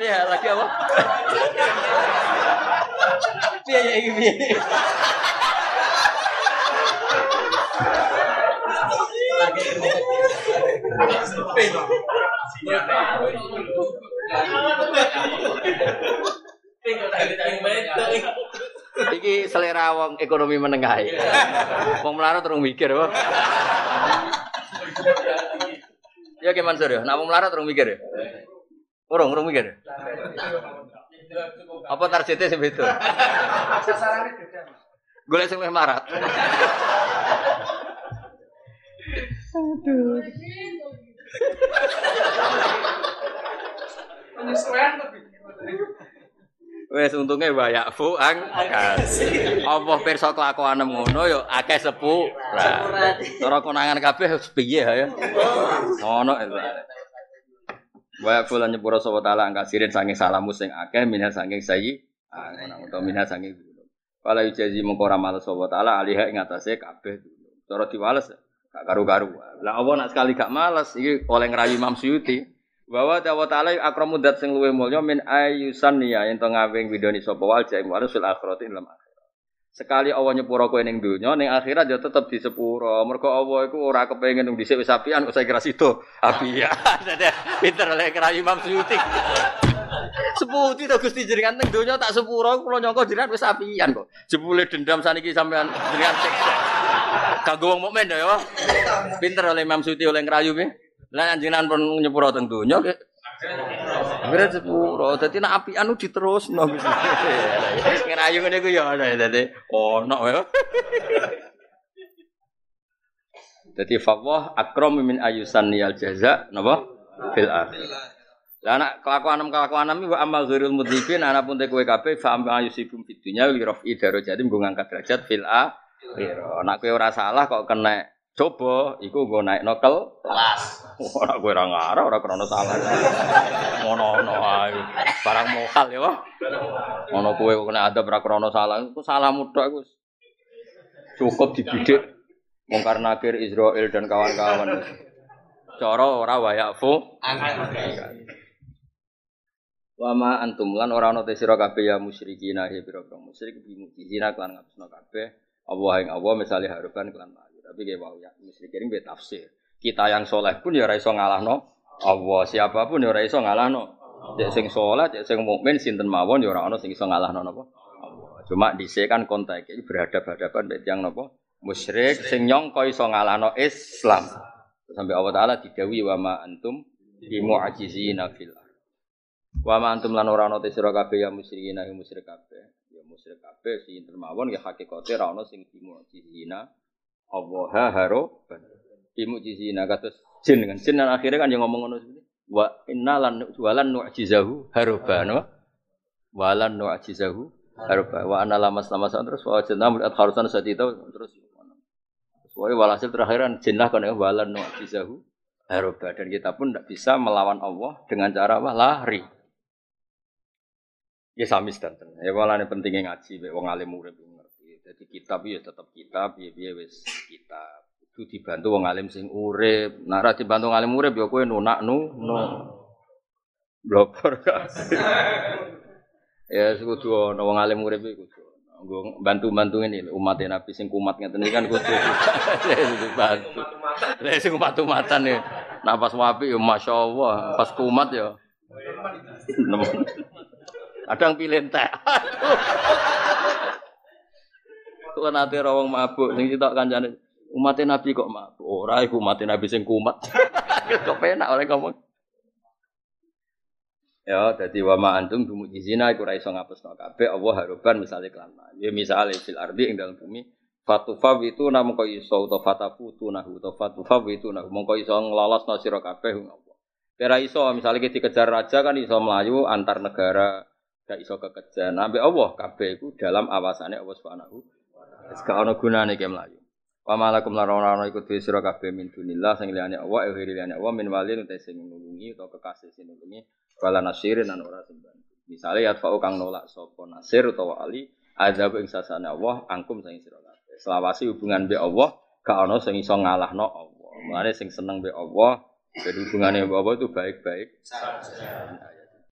Iya, lagi apa? Iya, ya iki piye? Lagi iki selera wong ekonomi menengah. Wong melarat terus mikir, Pak. Ya ke Mansur ya, nak wong melarat terus mikir ya. Urung, urung mikir. Apa targetnya sih itu? Sasarannya beda. Mas. Golek sing luwih melarat. Penyesuaian lebih. Wes untungnya bayak fu ang kasih. Apa pirsa kelakuanem ngono yo akeh sepu. Lah, cara konangan kabeh piye ya. Ngono fu lan nyepura sapa taala ang kasirin saking salamu sing akeh minha saking sayi. Ah, ngono utawa minha saking gunung. Kala ijazi mengko ora males sapa taala alih ing atase kabeh. Cara diwales gak karu-karu. Lah apa nak sekali gak males iki oleh ngrayu Imam Suyuti. bahwa Allah taala akramu dat sing luwih mulya min ayusan ya ento ngawing widoni sapa wal jaim wal sul akhirati lam akhirat. Sekali Allah nyepuro kowe ning donya ning akhirat ya tetep disepuro. Mergo Allah iku ora kepengin nang dhisik wis apian kok saya kira situ. Api ya. Dadi pinter oleh kira Imam Suyuti. Seputi to Gusti jenengan ning donya tak sepuro kula nyangka jenengan wis apian kok. Jebule dendam saniki sampean jenengan siksa. Kanggo wong mukmin ya. Pinter oleh Imam Suyuti oleh ngrayu piye? Lah jenengan pun nyepuro teng donya Akhirnya sepuro, dadi nek api anu diterusno Gusti. Ngerayu ngene ku ya ana dadi ono ya. Dadi fawwah akram min ayusan niyal jaza napa fil akhir. Lah anak kelakuan kelakuan wa amal ghairul mudhifin ana pun kowe kabeh fa amma ayusibum fid dunya li rafi darajati mbung ngangkat derajat fil akhir. Nek kowe ora salah kok kena coba iku nggo naik nokel kelas. Ora kowe ora ngarah ora krana salah. Ngono-ngono ae. Barang mokal ya, Wah. Ngono kowe kok kena adab ora krana salah, iku salahmu tok iku. Cukup dibidik Mungkar Nakir Israel dan kawan-kawan. Cara ora wayafu. Wa ma antum lan ora ana te sira kabeh ya musyrikin he pira-pira musyrik bi mujizina kelan ngapusna kabeh Allah ing Allah misale harupan kelan. Tapi kayak wow ya musyrikin be tafsir. Kita yang soleh pun ya ora iso ngalahno Allah. Siapa pun ya ora iso ngalahno. Cek sing soleh, cek sing mukmin sinten mawon ya ana sing iso ngalahno napa? Cuma dhisik kan konteks iki berhadap-hadapan mek tiyang napa? Musyrik sing nyangka iso ngalahno Islam. Sampai Allah taala didawi wa ma antum bi mu'jizina fil. Wa ma antum lan ora ana sira kabeh ya musyrikin ya musyrik kabeh. Ya musyrik kabeh sinten mawon ya hakikate ora ana sing bi mu'jizina Allah haro. Bi mu'jizina kados jin kan. Jin dan akhirnya kan yang ngomong ngono seperti wa inna lan walan nu'jizahu haruba no? Walan nu'jizahu haruba wa ana lamas lamas terus wa jenna mul adharusan saat itu terus Pokoknya walhasil terakhiran jinnah kan ya walan nu'jizahu haruba dan kita pun tidak bisa melawan Allah dengan cara apa? Lari. Ya sami stanten ya malah pentingnya ngaji wong alim ngerti jadi kitab ya tetap kitab ya biya wis kitab itu dibantu wong alim sing urip. Nah, ra dibantu alim urip ya kowe nunak nu nu. Blokor Ya kudu ana wong alim urip iku kudu. Nggo bantu-bantu ini umat Nabi sing kumat ngeten kan kudu. Bantu. Lah sing kumat-kumatan ya. Nah pas wapi ya Masya Allah, pas kumat ya. Kadang pilih teh. Tuh nanti rawang mabuk, sing sitok kancane Umatnya Nabi kok mabuk. Ora iku umatnya Nabi sing kumat. kok penak oleh ngomong. Ya, dadi wa ma antum bi mujizina iku ora iso ngapusno kabeh Allah haruban misale kelan. Ya misale fil ardi ing dalam bumi fatufa itu namun kok iso utawa fatafu tunahu utawa fatufa itu nahu mongko iso nglolosno sira kabeh Allah. Kira iso misalnya kita dikejar raja kan iso melayu antar negara gak iso kekejar. Nah, Allah kabeh iku dalam awasannya Allah Subhanahu taala. Gak ono gunane ke melayu. Wa malakum larana iku dhewe sira kabeh min dunillah sing liyane Allah eh liyane Allah min walin uta sing nulungi utawa kekasih sing nulungi wala nasirin lan ora sing bantu. Misale ya fa'u kang nolak sapa nasir utawa ali azab ing sasane Allah angkum sing sira kabeh. Selawasi hubungan be Allah gak ana sing iso ngalahno Allah. Mulane sing seneng be Allah jadi hubungannya Allah itu baik-baik saja.